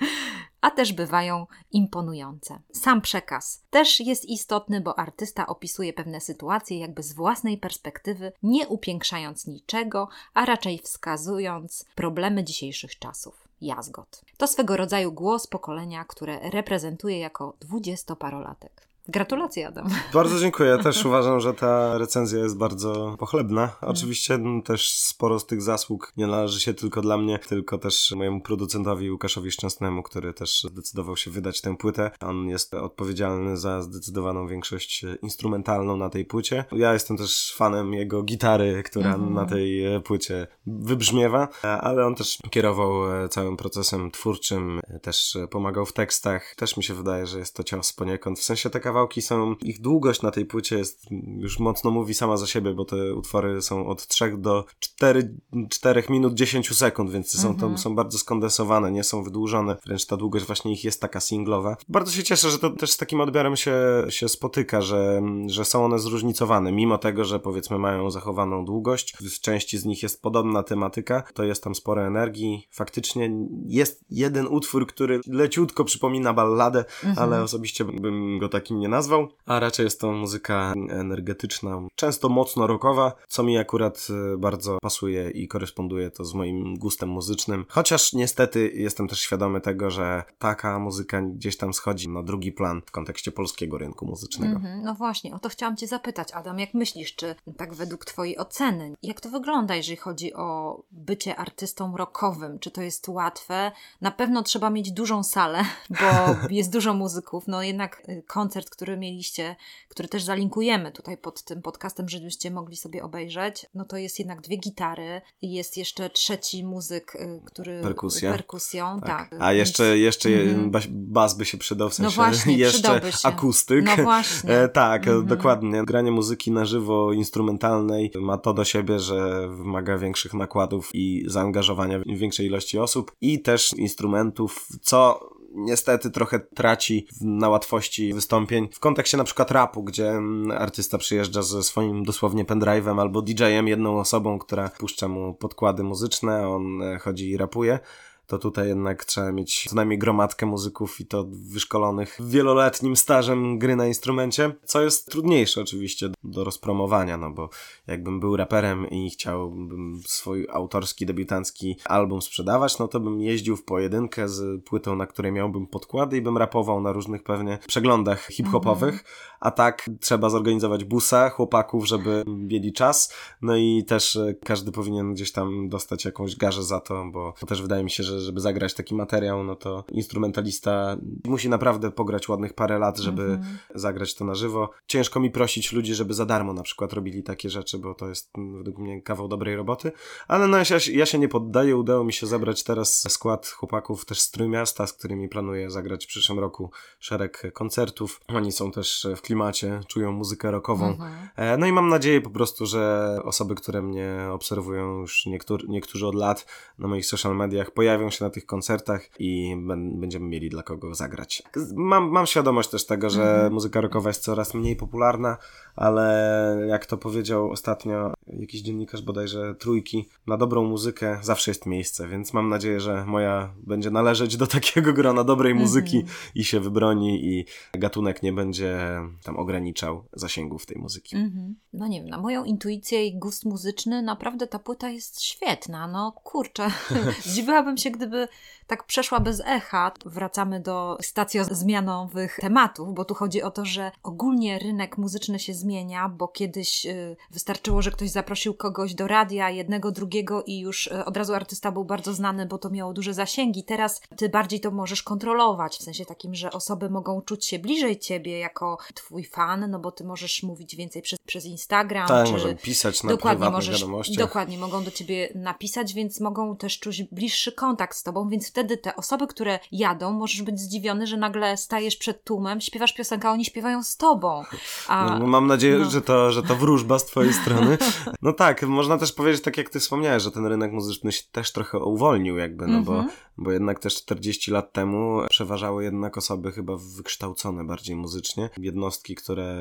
a też bywają imponujące. Sam przekaz też jest istotny, bo artysta opisuje pewne sytuacje jakby z własnej perspektywy, nie upiększając niczego, a raczej wskazując problemy dzisiejszych czasów. Jazgot. To swego rodzaju głos pokolenia, które reprezentuje jako dwudziestoparolatek. Gratulacje, Adam. Bardzo dziękuję. Ja też uważam, że ta recenzja jest bardzo pochlebna. Oczywiście mm, też sporo z tych zasług nie należy się tylko dla mnie, tylko też mojemu producentowi Łukaszowi Szczęsnemu, który też zdecydował się wydać tę płytę. On jest odpowiedzialny za zdecydowaną większość instrumentalną na tej płycie. Ja jestem też fanem jego gitary, która -hmm. na tej płycie wybrzmiewa, ale on też kierował całym procesem twórczym, też pomagał w tekstach. Też mi się wydaje, że jest to cios poniekąd. W sensie taka kawałki są, ich długość na tej płycie jest, już mocno mówi sama za siebie, bo te utwory są od 3 do 4, 4 minut 10 sekund, więc są, mhm. to, są bardzo skondensowane, nie są wydłużone, wręcz ta długość właśnie ich jest taka singlowa. Bardzo się cieszę, że to też z takim odbiorem się, się spotyka, że, że są one zróżnicowane, mimo tego, że powiedzmy mają zachowaną długość, w części z nich jest podobna tematyka, to jest tam sporo energii, faktycznie jest jeden utwór, który leciutko przypomina balladę, mhm. ale osobiście bym go takim nie nazwał, a raczej jest to muzyka energetyczna, często mocno rockowa, co mi akurat e, bardzo pasuje i koresponduje to z moim gustem muzycznym. Chociaż niestety jestem też świadomy tego, że taka muzyka gdzieś tam schodzi na drugi plan w kontekście polskiego rynku muzycznego. Mm -hmm. No właśnie, o to chciałam Cię zapytać, Adam, jak myślisz, czy tak według Twojej oceny, jak to wygląda, jeżeli chodzi o bycie artystą rockowym? Czy to jest łatwe? Na pewno trzeba mieć dużą salę, bo jest dużo muzyków, no jednak y, koncert, który mieliście, który też zalinkujemy tutaj pod tym podcastem, żebyście mogli sobie obejrzeć, no to jest jednak dwie gitary i jest jeszcze trzeci muzyk, y, który... Perkusja. Perkusją, tak. tak. A jeszcze, jeszcze mm. bas by się przydał, w no sensie no właśnie, jeszcze akustyk. No właśnie. E, tak, mm -hmm. dokładnie. Granie muzyki na żywo, instrumentalnej ma to do siebie, że wymaga większych nakładów i zaangażowania większej ilości osób i też instrumentów, co niestety trochę traci na łatwości wystąpień. W kontekście na przykład rapu, gdzie mm, artysta przyjeżdża ze swoim dosłownie pendrive'em albo DJ-em, jedną osobą, która puszcza mu podkłady muzyczne, on e, chodzi i rapuje to tutaj jednak trzeba mieć co najmniej gromadkę muzyków i to wyszkolonych wieloletnim stażem gry na instrumencie, co jest trudniejsze oczywiście do rozpromowania, no bo jakbym był raperem i chciałbym swój autorski, debiutancki album sprzedawać, no to bym jeździł w pojedynkę z płytą, na której miałbym podkłady i bym rapował na różnych pewnie przeglądach hip-hopowych, mhm. a tak trzeba zorganizować busa chłopaków, żeby mieli czas, no i też e, każdy powinien gdzieś tam dostać jakąś garzę za to, bo też wydaje mi się, że że żeby zagrać taki materiał, no to instrumentalista musi naprawdę pograć ładnych parę lat, żeby mm -hmm. zagrać to na żywo. Ciężko mi prosić ludzi, żeby za darmo na przykład robili takie rzeczy, bo to jest według mnie kawał dobrej roboty, ale no ja się, ja się nie poddaję, udało mi się zabrać teraz skład chłopaków też z Trójmiasta, z którymi planuję zagrać w przyszłym roku szereg koncertów. Oni są też w klimacie, czują muzykę rockową. Mm -hmm. No i mam nadzieję po prostu, że osoby, które mnie obserwują już niektóry, niektórzy od lat na moich social mediach pojawią pojawią się na tych koncertach i będziemy mieli dla kogo zagrać. Mam, mam świadomość też tego, że -hmm. muzyka rockowa jest coraz mniej popularna, ale jak to powiedział ostatnio jakiś dziennikarz bodajże trójki, na dobrą muzykę zawsze jest miejsce, więc mam nadzieję, że moja będzie należeć do takiego grona dobrej muzyki mm -hmm. i się wybroni i gatunek nie będzie tam ograniczał zasięgów tej muzyki. Mm -hmm. No nie wiem, na moją intuicję i gust muzyczny naprawdę ta płyta jest świetna, no kurczę, zdziwiłabym się, gdyby tak przeszła bez echa. Wracamy do stacjozmianowych tematów, bo tu chodzi o to, że ogólnie rynek muzyczny się zmienia, bo kiedyś y, wystarczyło, że ktoś zaprosił kogoś do radia, jednego, drugiego i już e, od razu artysta był bardzo znany, bo to miało duże zasięgi. Teraz ty bardziej to możesz kontrolować, w sensie takim, że osoby mogą czuć się bliżej ciebie jako twój fan, no bo ty możesz mówić więcej przez, przez Instagram. Tak, czy... możemy pisać na dokładnie możesz, wiadomościach. Dokładnie, mogą do ciebie napisać, więc mogą też czuć bliższy kontakt z tobą, więc wtedy te osoby, które jadą, możesz być zdziwiony, że nagle stajesz przed tłumem, śpiewasz piosenkę, a oni śpiewają z tobą. A, No, no mam nadzieję, no. że, to, że to wróżba z twojej strony. No tak, można też powiedzieć, tak jak ty wspomniałeś, że ten rynek muzyczny się też trochę uwolnił jakby, no bo, Mhm. bo jednak też 40 lat temu przeważały jednak osoby chyba wykształcone bardziej muzycznie. Jednostki, które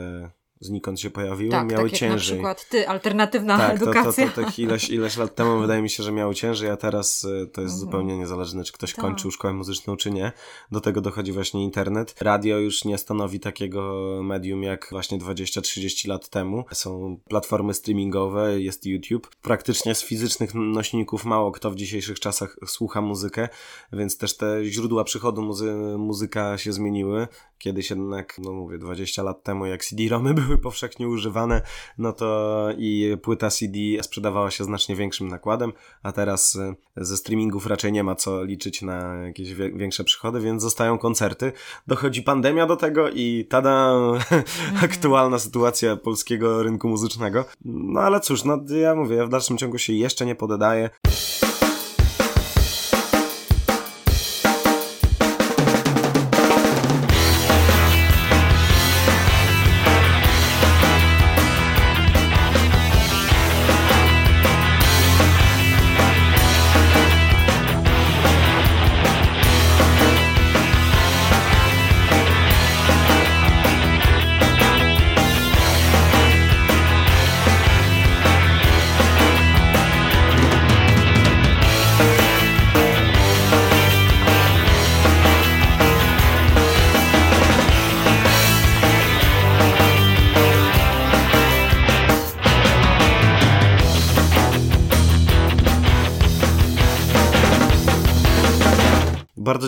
znikąd się pojawiły, tak, miały tak jak na ciężej. przykład ty, alternatywna Tak, to, to, edukacja. to, to ileś, ileś lat temu wydaje mi się, że miały ciężej, a teraz y, to jest Mhm. zupełnie niezależne, czy ktoś Tak. kończył szkołę muzyczną, czy nie. Do tego dochodzi właśnie internet. Radio już nie stanowi takiego medium jak właśnie 20-30 lat temu. Są platformy streamingowe, jest YouTube. Praktycznie z fizycznych nośników mało kto w dzisiejszych czasach słucha muzykę, więc też te źródła przychodu muzy- muzyka się zmieniły. Kiedyś jednak, no mówię, 20 lat temu, jak CD-ROMy były powszechnie używane, no to i płyta CD sprzedawała się znacznie większym nakładem, a teraz y, ze streamingów raczej nie ma co liczyć na jakieś większe przychody, więc zostają koncerty. Dochodzi pandemia do tego i tada, aktualna sytuacja polskiego rynku muzycznego. No ale cóż, no ja mówię, ja w dalszym ciągu się jeszcze nie poddaję.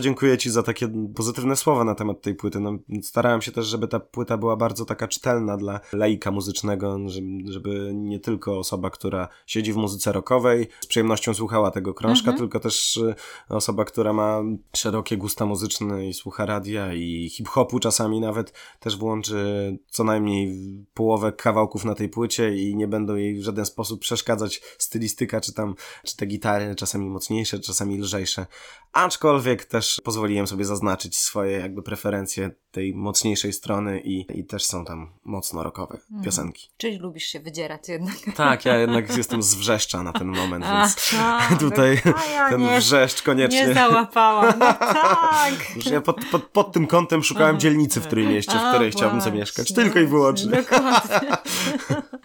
Dziękuję Ci za takie pozytywne słowa na temat tej płyty. No, starałem się też, żeby ta płyta była bardzo taka czytelna dla laika muzycznego, żeby, nie tylko osoba, która siedzi w muzyce rockowej, z przyjemnością słuchała tego krążka, Mhm. tylko też y, osoba, która ma szerokie gusta muzyczne i słucha radia i hip-hopu czasami nawet, też włączy co najmniej połowę kawałków na tej płycie i nie będą jej w żaden sposób przeszkadzać stylistyka, czy tam, czy te gitary, czasami mocniejsze, czasami lżejsze. Aczkolwiek też pozwoliłem sobie zaznaczyć swoje jakby preferencje tej mocniejszej strony i, i też są tam mocno rockowe piosenki. Czyli lubisz się wydzierać jednak. Tak, ja jednak jestem z Wrzeszcza na ten moment, A, więc tak. tutaj A ja ten nie, Wrzeszcz koniecznie. nie załapałam. No tak. Ja pod, pod, pod tym kątem szukałem dzielnicy, w której mieście, w A, której chciałbym sobie właśnie, mieszkać. Tylko i wyłącznie. Dokładnie.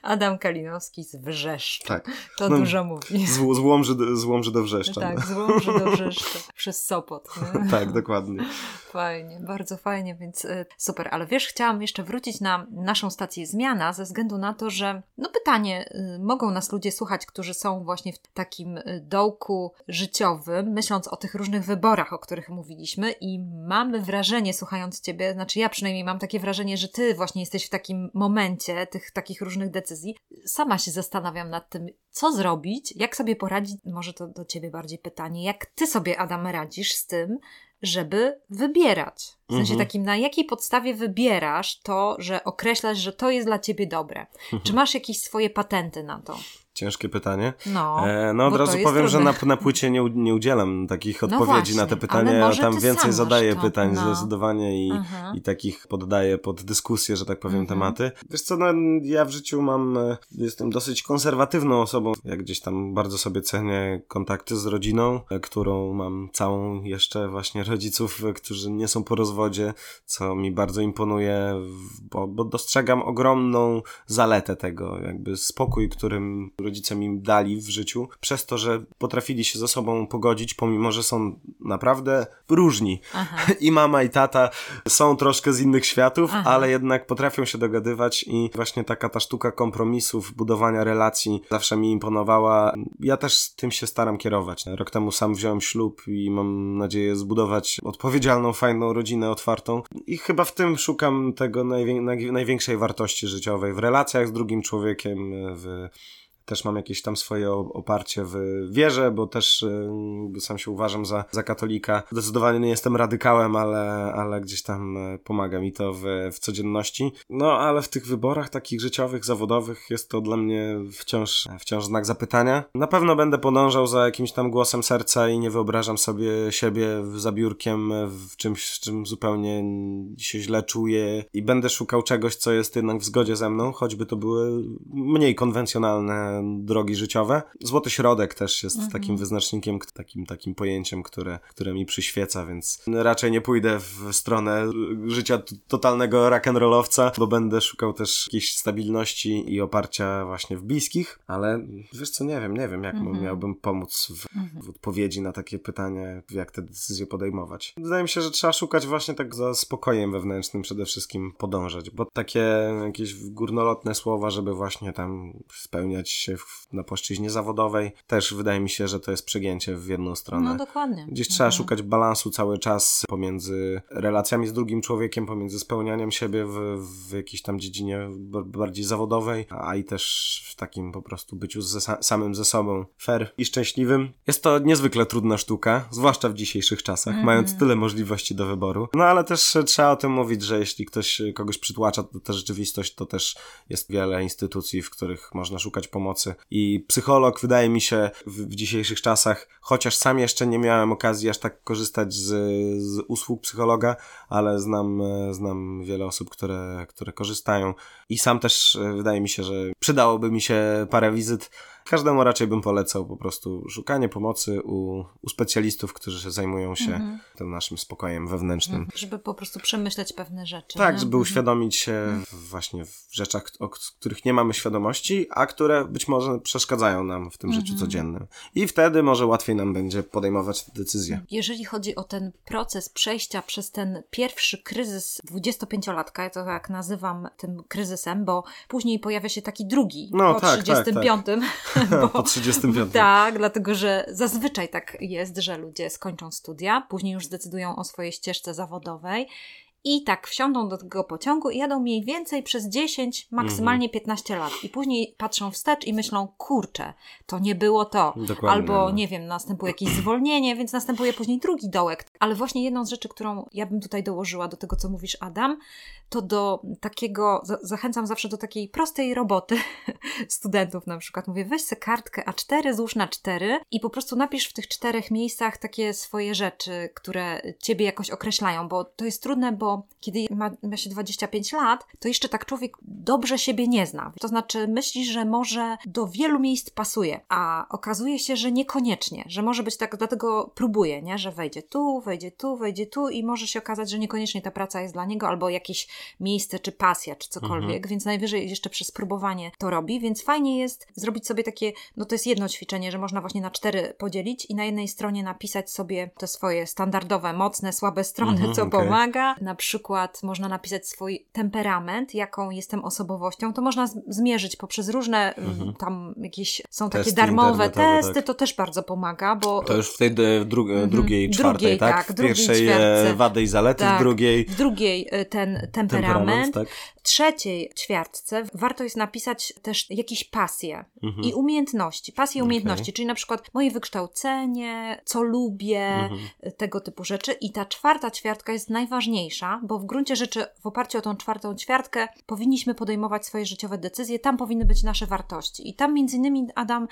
Adam Kalinowski z Wrzeszcza. Tak. To No, dużo mówi. Z, z, Łomży, do- z Łomży do Wrzeszcza. Tak, z Łomży do Wrzeszcza. Przez Sopot. tak, dokładnie. Fajnie, bardzo fajnie, więc y, super. Ale wiesz, chciałam jeszcze wrócić na naszą stację Zmiana ze względu na to, że no pytanie, y, mogą nas ludzie słuchać, którzy są właśnie w takim y, dołku życiowym, myśląc o tych różnych wyborach, o których mówiliśmy i mamy wrażenie, słuchając Ciebie, znaczy ja przynajmniej mam takie wrażenie, że Ty właśnie jesteś w takim momencie tych takich różnych decyzji. Sama się zastanawiam nad tym, co zrobić, jak sobie poradzić, może to do Ciebie bardziej pytanie, jak Ty sobie, Adam, radzisz z tym, żeby wybierać. W sensie Mhm. takim, na jakiej podstawie wybierasz to, że określasz, że to jest dla ciebie dobre? Czy masz jakieś swoje patenty na to? Ciężkie pytanie. No, E, no od razu powiem, że trudne. na, na płycie nie, nie udzielam takich No odpowiedzi właśnie, na te pytania. Ja tam więcej zadaję to, pytań no. zdecydowanie i, Aha. i takich poddaję pod dyskusję, że tak powiem, Mhm. tematy. Wiesz co, no, ja w życiu mam, e, jestem dosyć konserwatywną osobą. Ja gdzieś tam bardzo sobie cenię kontakty z rodziną, e, którą mam całą jeszcze właśnie rodziców, e, którzy nie są po rozwodzie, co mi bardzo imponuje, bo, bo dostrzegam ogromną zaletę tego, jakby spokój, którym rodzice mi dali w życiu, przez to, że potrafili się ze sobą pogodzić, pomimo, że są naprawdę różni. Aha. I mama, i tata są troszkę z innych światów, Aha. ale jednak potrafią się dogadywać i właśnie taka ta sztuka kompromisów, budowania relacji zawsze mi imponowała. Ja też tym się staram kierować. Rok temu sam wziąłem ślub i mam nadzieję zbudować odpowiedzialną, fajną rodzinę otwartą i chyba w tym szukam tego najwię- naj- największej wartości życiowej, w relacjach z drugim człowiekiem, w też mam jakieś tam swoje oparcie w wierze, bo też y, sam się uważam za, za katolika. Zdecydowanie nie jestem radykałem, ale, ale gdzieś tam e, pomaga mi to w, w codzienności. No, ale w tych wyborach takich życiowych, zawodowych jest to dla mnie wciąż, wciąż znak zapytania. Na pewno będę podążał za jakimś tam głosem serca i nie wyobrażam sobie siebie za biurkiem w czymś, z czym zupełnie się źle czuję i będę szukał czegoś, co jest jednak w zgodzie ze mną, choćby to były mniej konwencjonalne drogi życiowe. Złoty środek też jest mhm. takim wyznacznikiem, takim, takim pojęciem, które, które mi przyświeca, więc raczej nie pójdę w stronę życia totalnego rock'n'rollowca, bo będę szukał też jakiejś stabilności i oparcia właśnie w bliskich, ale wiesz co, nie wiem, nie wiem, jak mhm. miałbym pomóc w, mhm. w odpowiedzi na takie pytanie, jak te decyzje podejmować. Wydaje mi się, że trzeba szukać właśnie tak za spokojem wewnętrznym przede wszystkim podążać, bo takie jakieś górnolotne słowa, żeby właśnie tam spełniać w, na płaszczyźnie zawodowej, też wydaje mi się, że to jest przegięcie w jedną stronę. No dokładnie. Gdzieś mhm. trzeba szukać balansu cały czas pomiędzy relacjami z drugim człowiekiem, pomiędzy spełnianiem siebie w, w jakiejś tam dziedzinie bardziej zawodowej, a i też w takim po prostu byciu ze, samym ze sobą fair i szczęśliwym. Jest to niezwykle trudna sztuka, zwłaszcza w dzisiejszych czasach, mm. mając tyle możliwości do wyboru. No ale też trzeba o tym mówić, że jeśli ktoś kogoś przytłacza, to ta rzeczywistość to też jest wiele instytucji, w których można szukać pomocy. I psycholog, wydaje mi się, w, w dzisiejszych czasach, chociaż sam jeszcze nie miałem okazji aż tak korzystać z, z usług psychologa, ale znam, znam wiele osób, które, które korzystają. I sam też wydaje mi się, że przydałoby mi się parę wizyt Każdemu raczej bym polecał po prostu szukanie pomocy u, u specjalistów, którzy zajmują się mhm. tym naszym spokojem wewnętrznym. Mhm. Żeby po prostu przemyśleć pewne rzeczy. Tak, nie? żeby mhm. uświadomić się mhm. właśnie w rzeczach, o których nie mamy świadomości, a które być może przeszkadzają nam w tym życiu mhm. codziennym. I wtedy może łatwiej nam będzie podejmować te decyzje. Jeżeli chodzi o ten proces przejścia przez ten pierwszy kryzys 25-latka, ja to tak nazywam tym kryzysem, bo później pojawia się taki drugi no, po tak, 35. Tak, tak. Bo, po 35. Tak, dlatego że zazwyczaj tak jest, że ludzie skończą studia, później już zdecydują o swojej ścieżce zawodowej i tak wsiądą do tego pociągu i jadą mniej więcej przez 10, maksymalnie 15 mhm. lat. I później patrzą wstecz i myślą, kurczę, to nie było to. Dokładnie. Albo, no. nie wiem, następuje jakieś zwolnienie, więc następuje później drugi dołek. Ale właśnie jedną z rzeczy, którą ja bym tutaj dołożyła do tego, co mówisz, Adam, to do takiego, zachęcam zawsze do takiej prostej roboty studentów na przykład. Mówię, weź sobie kartkę A4, złóż na 4 i po prostu napisz w tych czterech miejscach takie swoje rzeczy, które ciebie jakoś określają, bo to jest trudne, bo kiedy ma, ma się 25 lat, to jeszcze tak człowiek dobrze siebie nie zna. To znaczy myślisz, że może do wielu miejsc pasuje, a okazuje się, że niekoniecznie, że może być tak, dlatego próbuje, nie? że wejdzie tu, wejdzie tu, wejdzie tu i może się okazać, że niekoniecznie ta praca jest dla niego albo jakieś miejsce, czy pasja, czy cokolwiek, mhm. więc najwyżej jeszcze przez próbowanie to robi, więc fajnie jest zrobić sobie takie, no to jest jedno ćwiczenie, że można właśnie na cztery podzielić i na jednej stronie napisać sobie te swoje standardowe, mocne, słabe strony, mhm, co okay. pomaga. Na przykład można napisać swój temperament, jaką jestem osobowością, to można zmierzyć poprzez różne mhm. tam jakieś, są testy takie darmowe testy, tak. to też bardzo pomaga, bo... To już w tej dru mhm. drugiej, czwartej, drugiej, tak? tak? W pierwszej e, ćwiartce. wady i zalety, tak. w drugiej... W drugiej e, ten temperament temperament. tak? Trzeciej ćwiartce warto jest napisać też jakieś pasje mhm. i umiejętności. Pasje i umiejętności, okay. czyli na przykład moje wykształcenie, co lubię, mhm. tego typu rzeczy. I ta czwarta ćwiartka jest najważniejsza, bo w gruncie rzeczy w oparciu o tą czwartą ćwiartkę powinniśmy podejmować swoje życiowe decyzje, tam powinny być nasze wartości. I tam między innymi, Adam,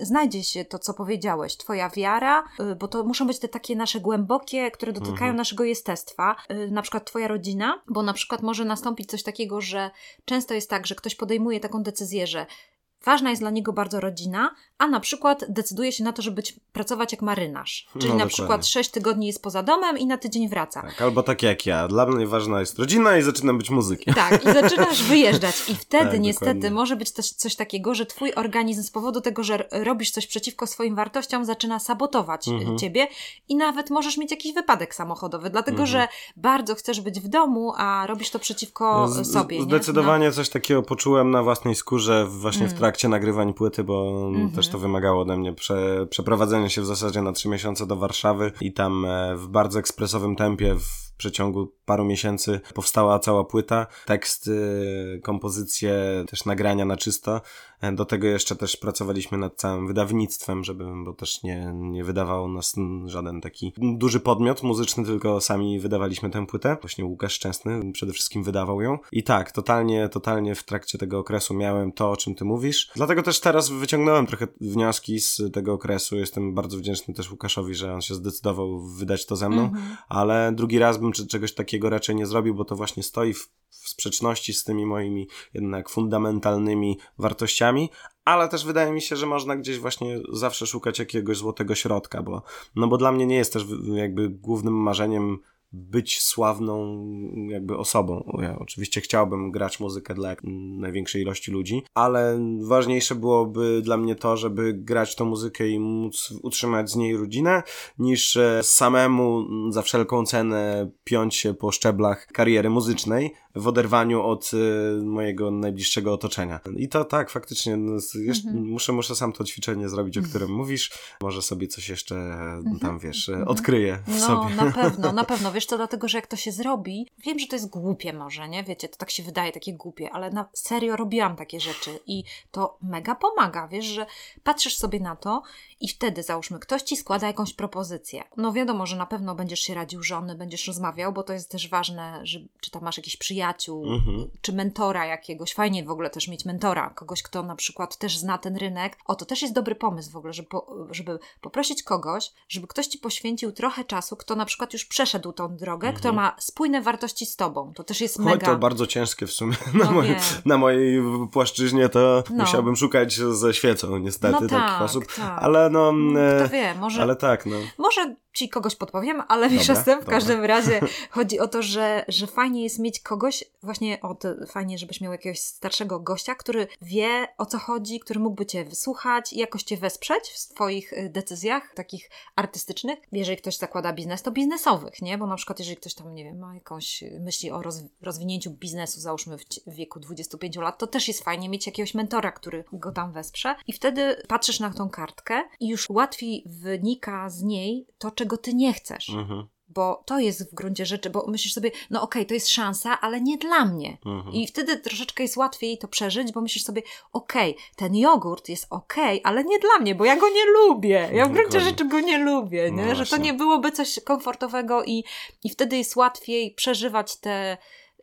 znajdzie się to, co powiedziałeś, Twoja wiara, y, bo to muszą być te takie nasze głębokie, które dotykają mhm. naszego jestestwa, y, na przykład Twoja rodzina, bo na przykład może nastąpić coś takiego, że często jest tak, że ktoś podejmuje taką decyzję, że Ważna jest dla niego bardzo rodzina, a na przykład decyduje się na to, żeby być, pracować jak marynarz. Czyli no, na przykład 6 tygodni jest poza domem i na tydzień wraca. Tak, albo tak jak ja. Dla mnie ważna jest rodzina i zaczynam być muzykiem. Tak, i zaczynasz wyjeżdżać. I wtedy tak, niestety dokładnie. może być też coś takiego, że twój organizm z powodu tego, że robisz coś przeciwko swoim wartościom, zaczyna sabotować mhm. ciebie i nawet możesz mieć jakiś wypadek samochodowy, dlatego mhm. że bardzo chcesz być w domu, a robisz to przeciwko z, sobie. Zdecydowanie no. coś takiego poczułem na własnej skórze właśnie w mm. trakcie trakcie nagrywań płyty, bo mm -hmm. też to wymagało ode mnie prze, przeprowadzenia się w zasadzie na trzy miesiące do Warszawy i tam e, w bardzo ekspresowym tempie w przeciągu paru miesięcy powstała cała płyta, teksty, kompozycje, też nagrania na czysto. Do tego jeszcze też pracowaliśmy nad całym wydawnictwem, żeby, bo też nie, nie wydawał nas żaden taki duży podmiot muzyczny, tylko sami wydawaliśmy tę płytę. Właśnie Łukasz Szczęsny przede wszystkim wydawał ją. I tak, totalnie, totalnie w trakcie tego okresu miałem to, o czym ty mówisz. Dlatego też teraz wyciągnąłem trochę wnioski z tego okresu. Jestem bardzo wdzięczny też Łukaszowi, że on się zdecydował wydać to ze mną, mhm. ale drugi raz bym czegoś takiego raczej nie zrobił, bo to właśnie stoi w w sprzeczności z tymi moimi jednak fundamentalnymi wartościami, ale też wydaje mi się, że można gdzieś właśnie zawsze szukać jakiegoś złotego środka, bo, no bo dla mnie nie jest też jakby głównym marzeniem być sławną jakby osobą. Ja oczywiście chciałbym grać muzykę dla największej ilości ludzi, ale ważniejsze byłoby dla mnie to, żeby grać tą muzykę i móc utrzymać z niej rodzinę, niż e, samemu za wszelką cenę piąć się po szczeblach kariery muzycznej, w oderwaniu od y, mojego najbliższego otoczenia. I to tak, faktycznie, no, jeszcze, mhm. muszę, muszę sam to ćwiczenie zrobić, o którym mówisz. Może sobie coś jeszcze mhm. tam, wiesz, mhm. odkryję w no, sobie. na pewno, na pewno. Wiesz to dlatego, że jak to się zrobi, wiem, że to jest głupie może, nie? Wiecie, to tak się wydaje, takie głupie, ale na serio robiłam takie rzeczy i to mega pomaga, wiesz, że patrzysz sobie na to i wtedy, załóżmy, ktoś ci składa jakąś propozycję. No wiadomo, że na pewno będziesz się radził żony, będziesz rozmawiał, bo to jest też ważne, że, czy tam masz jakiś przyjaciół, mhm. czy mentora jakiegoś. Fajnie w ogóle też mieć mentora, kogoś, kto na przykład też zna ten rynek. O, to też jest dobry pomysł w ogóle, żeby, żeby poprosić kogoś, żeby ktoś ci poświęcił trochę czasu, kto na przykład już przeszedł tą drogę, mhm. kto ma spójne wartości z tobą. To też jest Choć mega... to bardzo ciężkie w sumie. Na, no mojej, na mojej płaszczyźnie to no. musiałbym szukać ze świecą niestety no tak, takich osób. Tak. Ale no... Kto wie, może... Ale tak, no. Może ci kogoś podpowiem, ale wiesz, w każdym razie chodzi o to, że, że fajnie jest mieć kogoś, właśnie o to, fajnie, żebyś miał jakiegoś starszego gościa, który wie o co chodzi, który mógłby cię wysłuchać i jakoś cię wesprzeć w swoich y, decyzjach takich artystycznych. Jeżeli ktoś zakłada biznes, to biznesowych, nie? Bo na przykład jeżeli ktoś tam, nie wiem, ma jakąś myśli o roz, rozwinięciu biznesu, załóżmy w, w wieku 25 lat, to też jest fajnie mieć jakiegoś mentora, który go tam wesprze i wtedy patrzysz na tą kartkę i już łatwiej wynika z niej to, czego ty nie chcesz. Mhm. Bo to jest w gruncie rzeczy, bo myślisz sobie, no okej, okay, to jest szansa, ale nie dla mnie. Mhm. I wtedy troszeczkę jest łatwiej to przeżyć, bo myślisz sobie, okej, okay, ten jogurt jest okej, okay, ale nie dla mnie, bo ja go nie lubię. Ja w gruncie rzeczy go nie lubię, nie? No że to nie byłoby coś komfortowego i, i wtedy jest łatwiej przeżywać te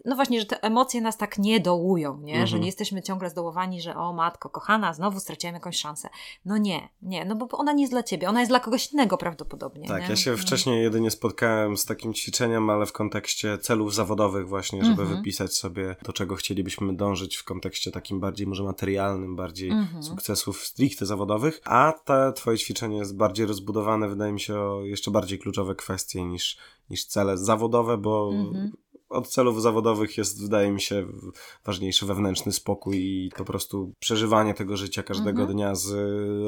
no właśnie, że te emocje nas tak nie dołują, nie? Mhm. Że nie jesteśmy ciągle zdołowani, że o matko, kochana, znowu straciłem jakąś szansę. No nie, nie, no bo ona nie jest dla ciebie, ona jest dla kogoś innego prawdopodobnie. Tak, nie? ja się no. wcześniej jedynie spotkałem z takim ćwiczeniem, ale w kontekście celów zawodowych właśnie, żeby mhm. wypisać sobie do czego chcielibyśmy dążyć w kontekście takim bardziej może materialnym, bardziej mhm. sukcesów stricte zawodowych, a te twoje ćwiczenie jest bardziej rozbudowane, wydaje mi się, o jeszcze bardziej kluczowe kwestie niż, niż cele zawodowe, bo mhm od celów zawodowych jest, wydaje mi się, ważniejszy wewnętrzny spokój i po prostu przeżywanie tego życia każdego mhm. dnia z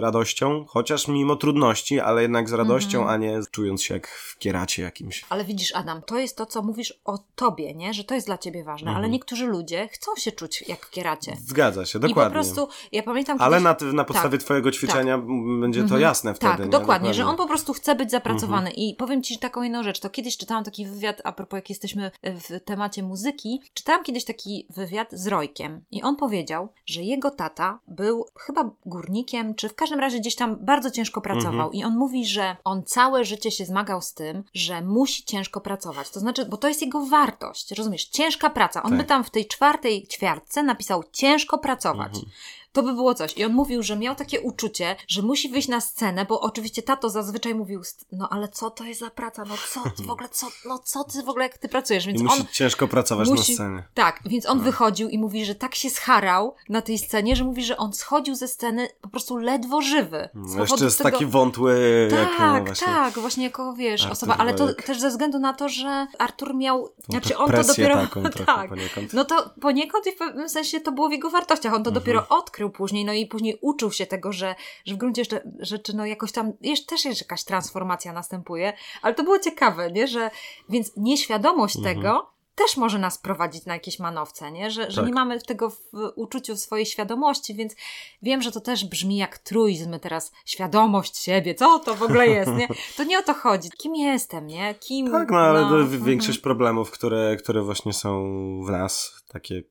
radością, chociaż mimo trudności, ale jednak z radością, mhm. a nie czując się jak w kieracie jakimś. Ale widzisz, Adam, to jest to, co mówisz o tobie, nie? Że to jest dla ciebie ważne, mhm. ale niektórzy ludzie chcą się czuć jak w kieracie. Zgadza się, dokładnie. I po prostu, ja pamiętam kiedyś... Ale na, na podstawie tak, twojego ćwiczenia tak. będzie to mhm. jasne wtedy. Tak, dokładnie, dokładnie, że on po prostu chce być zapracowany. Mhm. I powiem ci taką jedną rzecz, to kiedyś czytałam taki wywiad, a propos jak jesteśmy w temacie muzyki, czytałam kiedyś taki wywiad z Rojkiem i on powiedział, że jego tata był chyba górnikiem, czy w każdym razie gdzieś tam bardzo ciężko pracował mhm. i on mówi, że on całe życie się zmagał z tym, że musi ciężko pracować. To znaczy, bo to jest jego wartość, rozumiesz? Ciężka praca. On tak. by tam w tej czwartej ćwiartce napisał ciężko pracować. Mhm to by było coś. I on mówił, że miał takie uczucie, że musi wyjść na scenę, bo oczywiście tato zazwyczaj mówił, no ale co to jest za praca, no co w ogóle, co, no co ty w ogóle, jak ty pracujesz, więc I musi on... ciężko pracować musi, na scenie. Tak, więc on no. wychodził i mówi, że tak się scharał na tej scenie, że mówi, że on schodził ze sceny po prostu ledwo żywy. No, jeszcze jest tego... taki wątły, tak, jak no właśnie... Tak, właśnie jako, wiesz, Artur osoba, ale to też ze względu na to, że Artur miał, Tą znaczy on to dopiero... Taką tak, no to poniekąd i w pewnym sensie to było w jego wartościach, on to mhm. dopiero odkrył później, no i później uczył się tego, że, że w gruncie rzeczy no jakoś tam jest, też jest jakaś transformacja następuje, ale to było ciekawe, nie? Że, więc nieświadomość mhm. tego też może nas prowadzić na jakieś manowce, nie? Że, że Tak. nie mamy tego w uczuciu swojej świadomości, więc wiem, że to też brzmi jak truizm teraz, świadomość siebie, co to w ogóle jest, nie? To nie o to chodzi. Kim jestem, nie? Kim... Tak, no ale do, mhm. większość problemów, które, które właśnie są w nas, takie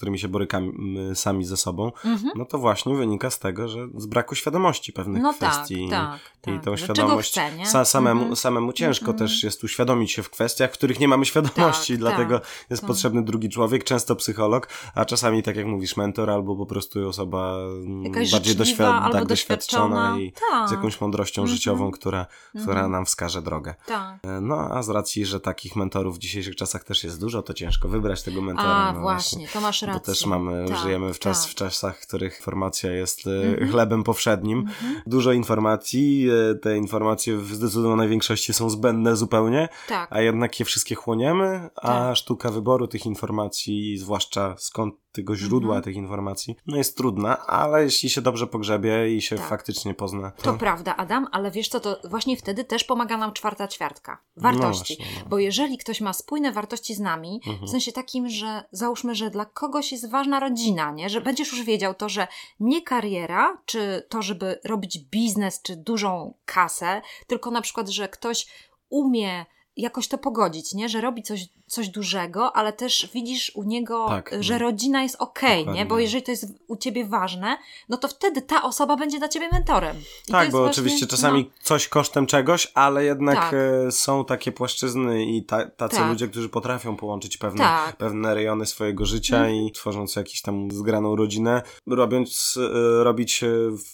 którymi się borykamy sami ze sobą, Mhm. no to właśnie wynika z tego, że z braku świadomości pewnych No kwestii. tak, tak, I tak. tą świadomość chcę, nie? sa, samemu, Mhm. samemu ciężko Mhm. też jest uświadomić się w kwestiach, w których nie mamy świadomości, Tak, dlatego tak, jest tak. potrzebny drugi człowiek, często psycholog, a czasami, tak jak mówisz, mentor albo po prostu osoba mm, Jakaś bardziej doświad- tak, doświadczona i Tak. z jakąś mądrością życiową, która, która nam wskaże drogę. Tak. E, No, a z racji, że takich mentorów w dzisiejszych czasach też jest dużo, to ciężko wybrać tego mentora. A, no właśnie, to masz rację. Bo też mamy, Tak, żyjemy w, czas, tak. w czasach, w których informacja jest e, Mhm. chlebem powszednim. Mhm. Dużo informacji, e, te informacje w zdecydowanej większości są zbędne zupełnie, Tak. a jednak je wszystkie chłoniemy, a Tak. sztuka wyboru tych informacji, zwłaszcza skąd tego źródła Mhm. tych informacji, no jest trudna, ale jeśli się dobrze pogrzebie i się Tak. faktycznie pozna, To prawda, Adam, ale wiesz co, to właśnie wtedy też pomaga nam czwarta ćwiartka. Wartości. No właśnie, no. Bo jeżeli ktoś ma spójne wartości z nami, Mhm. w sensie takim, że załóżmy, że dla kogoś jest ważna rodzina, nie? Że będziesz już wiedział to, że nie kariera, czy to, żeby robić biznes, czy dużą kasę, tylko na przykład, że ktoś umie jakoś to pogodzić, nie? Że robi coś, coś dużego, ale też widzisz u niego, Tak, że no. rodzina jest okej, nie? Dokładnie. Bo jeżeli to jest u ciebie ważne, no to wtedy ta osoba będzie dla ciebie mentorem. I Tak, bo właśnie- oczywiście czasami coś kosztem czegoś, ale jednak Tak. e, są takie płaszczyzny i ta, tacy Tak. ludzie, którzy potrafią połączyć pewne, Tak. pewne rejony swojego życia Mhm. i tworząc jakąś tam zgraną rodzinę, robiąc, e, robić e,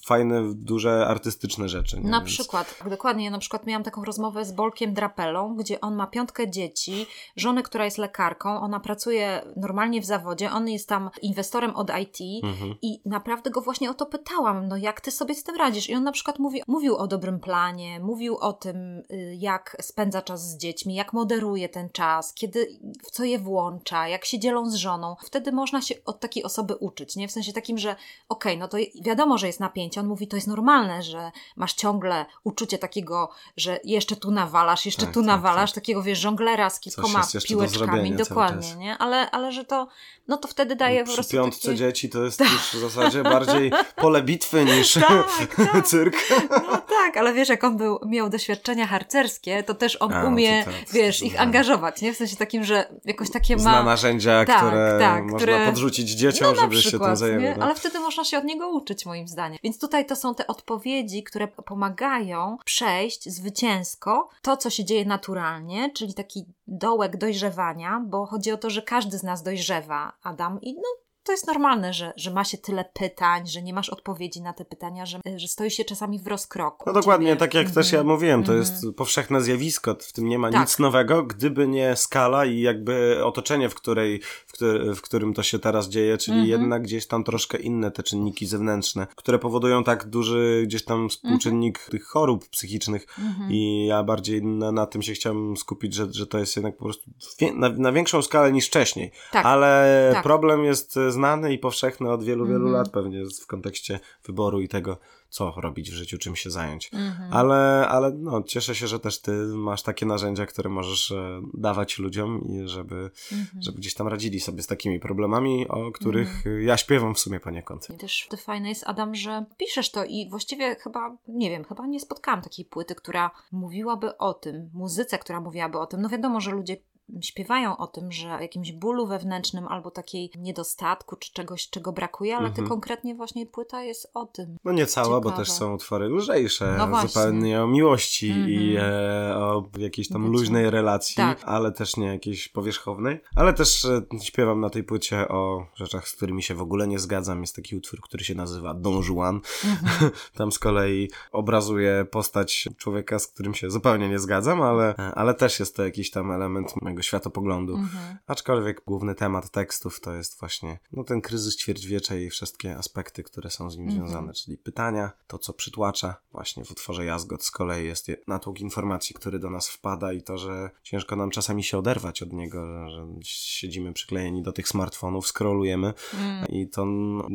fajne, duże, artystyczne rzeczy. nie? Na Więc- przykład, dokładnie, ja na przykład miałam taką rozmowę z Bolkiem Drapelą, gdzie on ma piątkę dzieci, żonę, która jest lekarką, ona pracuje normalnie w zawodzie, on jest tam inwestorem od IT Mhm. i naprawdę go właśnie o to pytałam, no jak ty sobie z tym radzisz? I on na przykład mówi, mówił o dobrym planie, mówił o tym, y, jak spędza czas z dziećmi, jak moderuje ten czas, kiedy, w co je włącza, jak się dzielą z żoną. Wtedy można się od takiej osoby uczyć, nie? W sensie takim, że okej, no to wiadomo, że jest napięcie. On mówi, to jest normalne, że masz ciągle uczucie takiego, że jeszcze tu nawalasz, jeszcze Tak, tu tak, nawalasz, tak. takiego, wiesz, żonglera z kilkoma jeszcze do Dokładnie, nie? Ale, ale że to, no to wtedy daje po Przy prostu piątce takie... dzieci to jest już w zasadzie bardziej pole bitwy niż Tak, tak. cyrk. No tak, ale wiesz, jak on był, miał doświadczenia harcerskie, to też on A, no umie, tak, wiesz, ich angażować, nie? W sensie takim, że jakoś takie Zna ma... narzędzia, Tak, które tak, można które- podrzucić dzieciom, no, żeby się tym przykład, zajęły. no. Ale wtedy można się od niego uczyć, moim zdaniem. Więc tutaj to są te odpowiedzi, które pomagają przejść zwycięsko to, co się dzieje naturalnie, czyli taki dołek dojrzewania, bo chodzi o to, że każdy z nas dojrzewa, Adam, i no to jest normalne, że, że ma się tyle pytań, że nie masz odpowiedzi na te pytania, że, że stoisz się czasami w rozkroku. No dokładnie, Ciebie- tak jak też ja Mhm. mówiłem, to Mhm. jest powszechne zjawisko, w tym nie ma Tak. nic nowego, gdyby nie skala i jakby otoczenie, w, której, w, któ- w którym to się teraz dzieje, czyli Mhm. jednak gdzieś tam troszkę inne te czynniki zewnętrzne, które powodują tak duży gdzieś tam współczynnik tych chorób psychicznych Mhm. i ja bardziej na, na tym się chciałem skupić, że, że to jest jednak po prostu na, na większą skalę niż wcześniej. Tak, Ale tak. problem jest e, znany i powszechny od wielu, wielu Mhm. lat pewnie w kontekście wyboru i tego, co robić w życiu, czym się zająć. Mhm. Ale, ale no, cieszę się, że też ty masz takie narzędzia, które możesz e, dawać ludziom i żeby, Mhm. żeby gdzieś tam radzili sobie z takimi problemami, o których e, ja śpiewam w sumie poniekąd. I też to fajne jest, Adam, że piszesz to i właściwie chyba, nie wiem, chyba nie spotkałam takiej płyty, która mówiłaby o tym, muzyce, która mówiłaby o tym. No wiadomo, że ludzie śpiewają o tym, że jakimś bólu wewnętrznym albo takiej niedostatku czy czegoś, czego brakuje, ale Mhm. ty konkretnie właśnie płyta jest o tym. No nie cała, bo Ciekawe. też są utwory lżejsze, No zupełnie o miłości Mhm. i e, o jakiejś tam Wiecie. luźnej relacji, Tak. ale też nie jakiejś powierzchownej. Ale też e, śpiewam na tej płycie o rzeczach, z którymi się w ogóle nie zgadzam. Jest taki utwór, który się nazywa Don Juan. Mhm. Tam z kolei obrazuje postać człowieka, z którym się zupełnie nie zgadzam, ale, ale też jest to jakiś tam element mojego światopoglądu. Mhm. Aczkolwiek główny temat tekstów to jest właśnie no, ten kryzys ćwierćwiecza i wszystkie aspekty, które są z nim Mhm. związane, czyli pytania, to co przytłacza. Właśnie w utworze Jazgot z kolei jest je- natłok informacji, który do nas wpada i to, że ciężko nam czasami się oderwać od niego, że, siedzimy przyklejeni do tych smartfonów, scrollujemy Mm. i to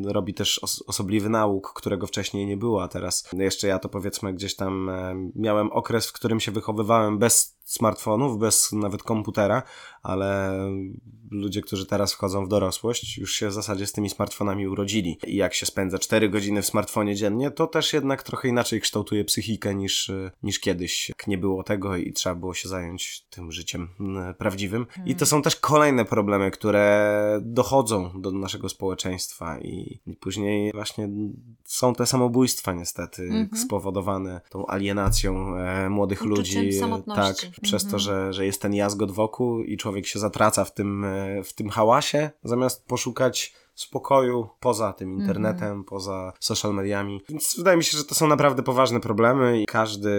robi też os- osobliwy nauk, którego wcześniej nie było, a teraz jeszcze ja to powiedzmy gdzieś tam e, miałem okres, w którym się wychowywałem bez smartfonów, bez nawet komputera, ale ludzie, którzy teraz wchodzą w dorosłość, już się w zasadzie z tymi smartfonami urodzili. I jak się spędza 4 godziny w smartfonie dziennie, to też jednak trochę inaczej kształtuje psychikę niż, niż kiedyś. Nie było tego i trzeba było się zająć tym życiem mm, prawdziwym. I to są też kolejne problemy, które dochodzą do naszego społeczeństwa i, i później właśnie są te samobójstwa niestety mhm. spowodowane tą alienacją e, młodych Uczuciem ludzi. Tak, przez to, że, że jest ten jazgot wokół i człowiek się zatraca w tym, e, w tym hałasie, zamiast poszukać spokoju poza tym internetem, mm -hmm. poza social mediami. Więc wydaje mi się, że to są naprawdę poważne problemy i każdy,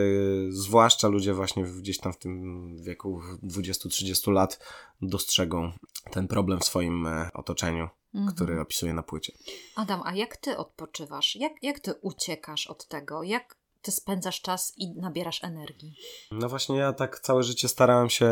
zwłaszcza ludzie właśnie gdzieś tam w tym wieku 20-30 lat dostrzegą ten problem w swoim e, otoczeniu. Mm -hmm. który opisuje na płycie. Adam, a jak ty odpoczywasz? Jak, jak ty uciekasz od tego? Jak ty spędzasz czas i nabierasz energii. No właśnie ja tak całe życie starałem się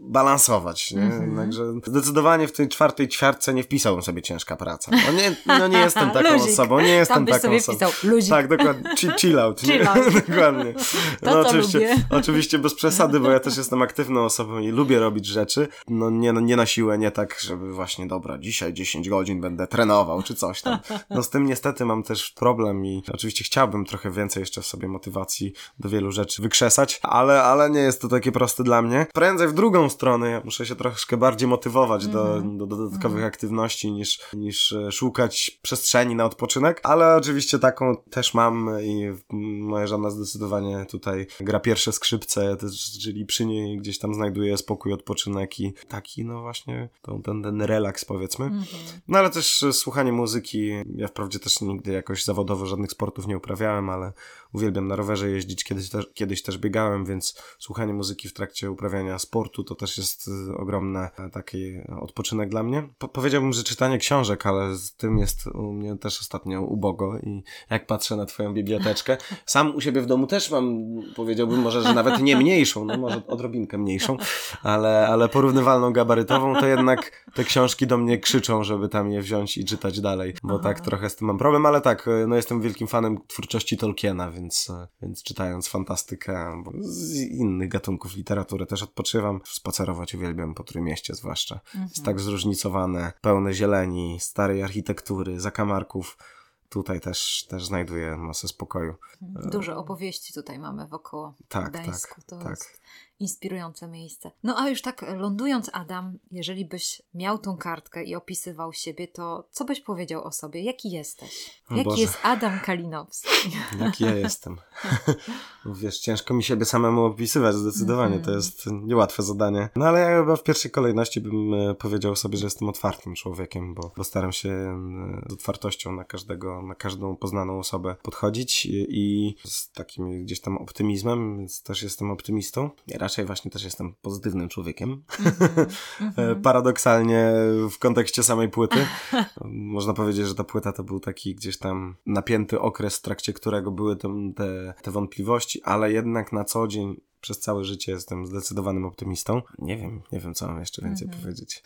balansować, nie? Mm-hmm. Także zdecydowanie w tej czwartej ćwiartce nie wpisałbym sobie ciężka praca. No nie, no nie jestem taką Luzik. osobą, nie jestem Tam byś taką sobie osobą. Wpisał. Luzik. Tak, dokładnie. Chill, chill out. Chill out. dokładnie. No to, oczywiście, lubię. oczywiście bez przesady, bo ja też jestem aktywną osobą i lubię robić rzeczy. No nie, no nie na siłę, nie tak, żeby właśnie dobra, dzisiaj 10 godzin będę trenował czy coś tam. No z tym niestety mam też problem i oczywiście chciałbym trochę więcej jeszcze w sobie motywacji do wielu rzeczy wykrzesać, ale, ale nie jest to takie proste dla mnie. Prędzej w drugą stronę, ja muszę się troszkę bardziej motywować mm -hmm. do, mhm. do dodatkowych mm -hmm. aktywności niż, niż e, szukać przestrzeni na odpoczynek, ale oczywiście taką też mam i moja żona zdecydowanie tutaj gra pierwsze skrzypce, czyli przy niej gdzieś tam znajduje spokój, odpoczynek i taki no właśnie ten, ten relaks powiedzmy. Mm -hmm. No ale też słuchanie muzyki, ja wprawdzie też nigdy jakoś zawodowo żadnych sportów nie uprawiałem, ale uwielbiam na rowerze jeździć, kiedyś też, kiedyś też biegałem, więc słuchanie muzyki w trakcie uprawiania sportu to też jest y, ogromny e, taki odpoczynek dla mnie. Po powiedziałbym, że czytanie książek, ale z tym jest u mnie też ostatnio ubogo i jak patrzę na twoją biblioteczkę, sam u siebie w domu też mam, powiedziałbym może, że nawet nie mniejszą, no może odrobinkę mniejszą, ale, ale porównywalną gabarytową, to jednak te książki do mnie krzyczą, żeby tam je wziąć i czytać dalej, bo Aha. tak trochę z tym mam problem, ale tak, y, no jestem wielkim fanem twórczości Tolkiena, więc, y, więc czytając fantastykę, bo z innych gatunków literatury też odpoczywam. Spacerować uwielbiam po Trójmieście zwłaszcza. Mhm. Jest tak zróżnicowane, pełne zieleni, starej architektury, zakamarków. Tutaj też, też znajduję masę spokoju. Dużo opowieści tutaj mamy wokoło tak, Gdańsku. Tak, to tak. jest inspirujące miejsce. No a już tak lądując, Adam, jeżeli byś miał tą kartkę i opisywał siebie, to co byś powiedział o sobie? Jaki jesteś? Jaki Boże. jest Adam Kalinowski? Jaki ja jestem? Wiesz, ciężko mi siebie samemu opisywać zdecydowanie, to jest niełatwe zadanie. No ale ja chyba w pierwszej kolejności bym e, powiedział sobie, że jestem otwartym człowiekiem, bo, bo staram się e, z otwartością na każdego, na każdą poznaną osobę podchodzić i z takim gdzieś tam optymizmem, więc też jestem optymistą. Ja raczej właśnie też jestem pozytywnym człowiekiem. Mm -hmm. Paradoksalnie w kontekście samej płyty. Można powiedzieć, że ta płyta to był taki gdzieś tam napięty okres, w trakcie którego były te, te wątpliwości, ale jednak na co dzień przez całe życie jestem zdecydowanym optymistą. Nie wiem, nie wiem, co mam jeszcze więcej -hmm. powiedzieć.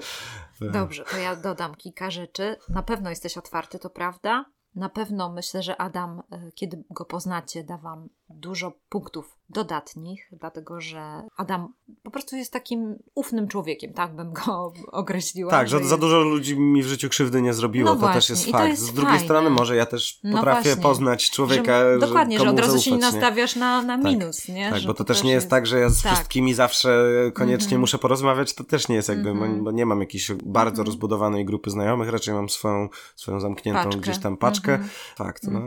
Dobrze, to ja dodam kilka rzeczy. Na pewno jesteś otwarty, to prawda? Na pewno myślę, że Adam, e, kiedy go poznacie, da wam dużo punktów dodatnich, dlatego że Adam po prostu jest takim ufnym człowiekiem, tak bym go określiła. Tak, że, za dużo ludzi mi w życiu krzywdy nie zrobiło, no to właśnie, też jest fakt. Jest Z drugiej fajne. strony może ja też no potrafię właśnie, poznać człowieka, że, Dokładnie, że, od razu zaufać, się nie nastawiasz na, na tak, minus, nie? Tak, że bo to, to też nie jest, tak, że ja z tak. wszystkimi zawsze koniecznie mm -hmm. muszę porozmawiać, to też nie jest jakby, mm -hmm. bo nie mam jakiejś bardzo mm -hmm. rozbudowanej grupy znajomych, raczej mam swoją, swoją zamkniętą paczkę. gdzieś tam paczkę. Mhm. Fakt, no.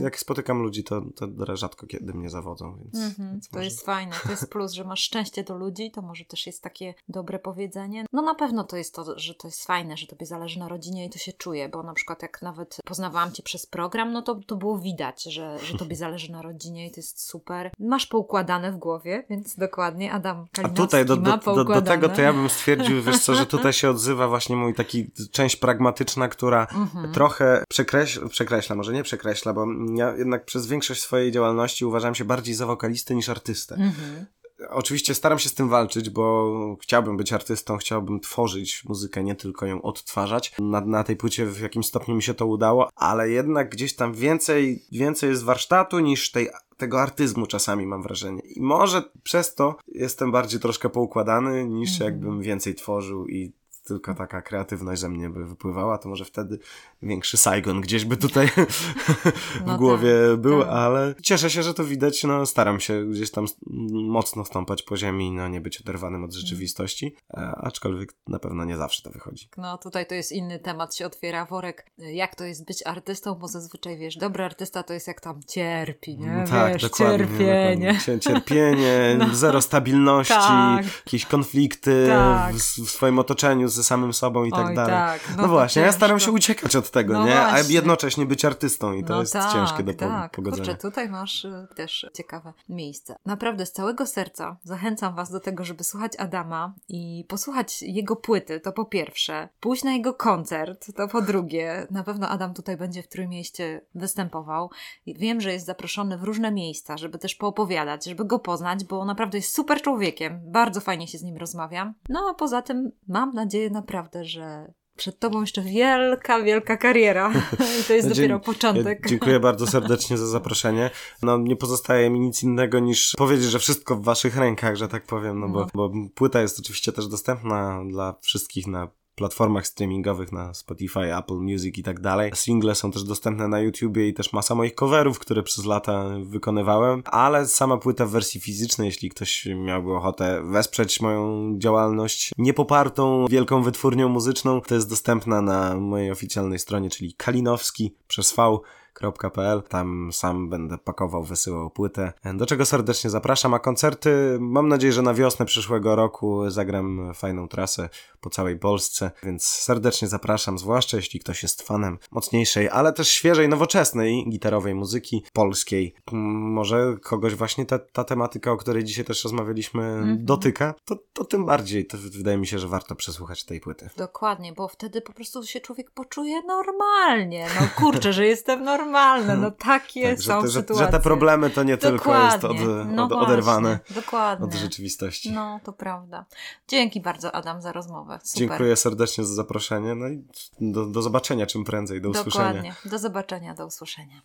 Jak spotykam ludzi, to, to rzadko kiedy mnie zawodzą, więc, mm-hmm. więc To może... jest fajne, to jest plus, że masz szczęście do ludzi, to może też jest takie dobre powiedzenie. No na pewno to jest to, że to jest fajne, że tobie zależy na rodzinie i to się czuje, bo na przykład jak nawet poznawałam cię przez program, no to, to było widać, że, że tobie zależy na rodzinie i to jest super. Masz poukładane w głowie, więc dokładnie Adam Kalinowski A tutaj do, do, do, do, tego to ja bym stwierdził, wiesz co, że tutaj się odzywa właśnie mój taki część pragmatyczna, która mm-hmm. trochę przekreśla, przekreśla, może nie przekreśla, bo ja jednak przez większość swojej działalności uważam się bardziej za wokalisty niż artystę. Mhm. Oczywiście staram się z tym walczyć, bo chciałbym być artystą, chciałbym tworzyć muzykę, nie tylko ją odtwarzać. Na, na tej płycie w jakimś stopniu mi się to udało, ale jednak gdzieś tam więcej, więcej jest warsztatu niż tej tego artyzmu czasami mam wrażenie. I może przez to jestem bardziej troszkę poukładany, niż Mhm. jakbym więcej tworzył i tylko taka kreatywność ze mnie by wypływała, to może wtedy większy Saigon gdzieś by tutaj w No głowie tak, był, tak. ale cieszę się, że to widać, no staram się gdzieś tam mocno stąpać po ziemi, no nie być oderwanym od rzeczywistości, e, aczkolwiek na pewno nie zawsze to wychodzi. No tutaj to jest inny temat, się otwiera worek. Jak to jest być artystą, bo zazwyczaj wiesz, dobry artysta to jest jak tam cierpi, nie? Tak, wiesz, dokładnie. cierpienie. dokładnie. Cier- Cierpienie, No. zero stabilności, Tak. jakieś konflikty Tak. w, w swoim otoczeniu ze samym sobą i tak Oj, dalej. tak. No, to właśnie, ja ciężko. staram się uciekać od tego, No nie? A właśnie. jednocześnie być artystą i to no jest tak, ciężkie do po- tak. pogodzenia. Kurczę, tutaj masz y, też ciekawe miejsce. Naprawdę z całego serca zachęcam Was do tego, żeby słuchać Adama i posłuchać jego płyty, to po pierwsze. Pójść na jego koncert, to po drugie. Na pewno Adam tutaj będzie w Trójmieście występował. Wiem, że jest zaproszony w różne miejsca, żeby też poopowiadać, żeby go poznać, bo naprawdę jest super człowiekiem. Bardzo fajnie się z nim rozmawiam. No a poza tym mam nadzieję naprawdę, że przed Tobą jeszcze wielka, wielka kariera. I to jest No, dopiero dzie- początek. Dziękuję bardzo serdecznie za zaproszenie. No nie pozostaje mi nic innego niż powiedzieć, że wszystko w waszych rękach, że tak powiem, no bo, bo płyta jest oczywiście też dostępna dla wszystkich na platformach streamingowych, na Spotify, Apple Music i tak dalej. Single są też dostępne na YouTubie i też masa moich coverów, które przez lata wykonywałem, ale sama płyta w wersji fizycznej, jeśli ktoś miałby ochotę wesprzeć moją działalność niepopartą wielką wytwórnią muzyczną, to jest dostępna na mojej oficjalnej stronie, czyli kalinowski przez V www.pl. Tam sam będę pakował, wysyłał płytę, do czego serdecznie zapraszam. A koncerty, mam nadzieję, że na wiosnę przyszłego roku zagram fajną trasę po całej Polsce, więc serdecznie zapraszam, zwłaszcza jeśli ktoś jest fanem mocniejszej, ale też świeżej, nowoczesnej gitarowej muzyki polskiej. M, Może kogoś właśnie ta, ta tematyka, o której dzisiaj też rozmawialiśmy, Mhm. dotyka, to, to tym bardziej. To wydaje mi się, że warto przesłuchać tej płyty. Dokładnie, bo wtedy po prostu się człowiek poczuje normalnie. No kurczę, że jestem normalny, no takie Tak, że, są te, że, sytuacje. że te problemy to nie tylko jest od, no od, właśnie, oderwane Dokładnie. od rzeczywistości. No, to prawda. Dzięki bardzo, Adam, za rozmowę. Super. Dziękuję serdecznie za zaproszenie. No i do, do zobaczenia czym prędzej. Do usłyszenia. Dokładnie. Do zobaczenia, do usłyszenia.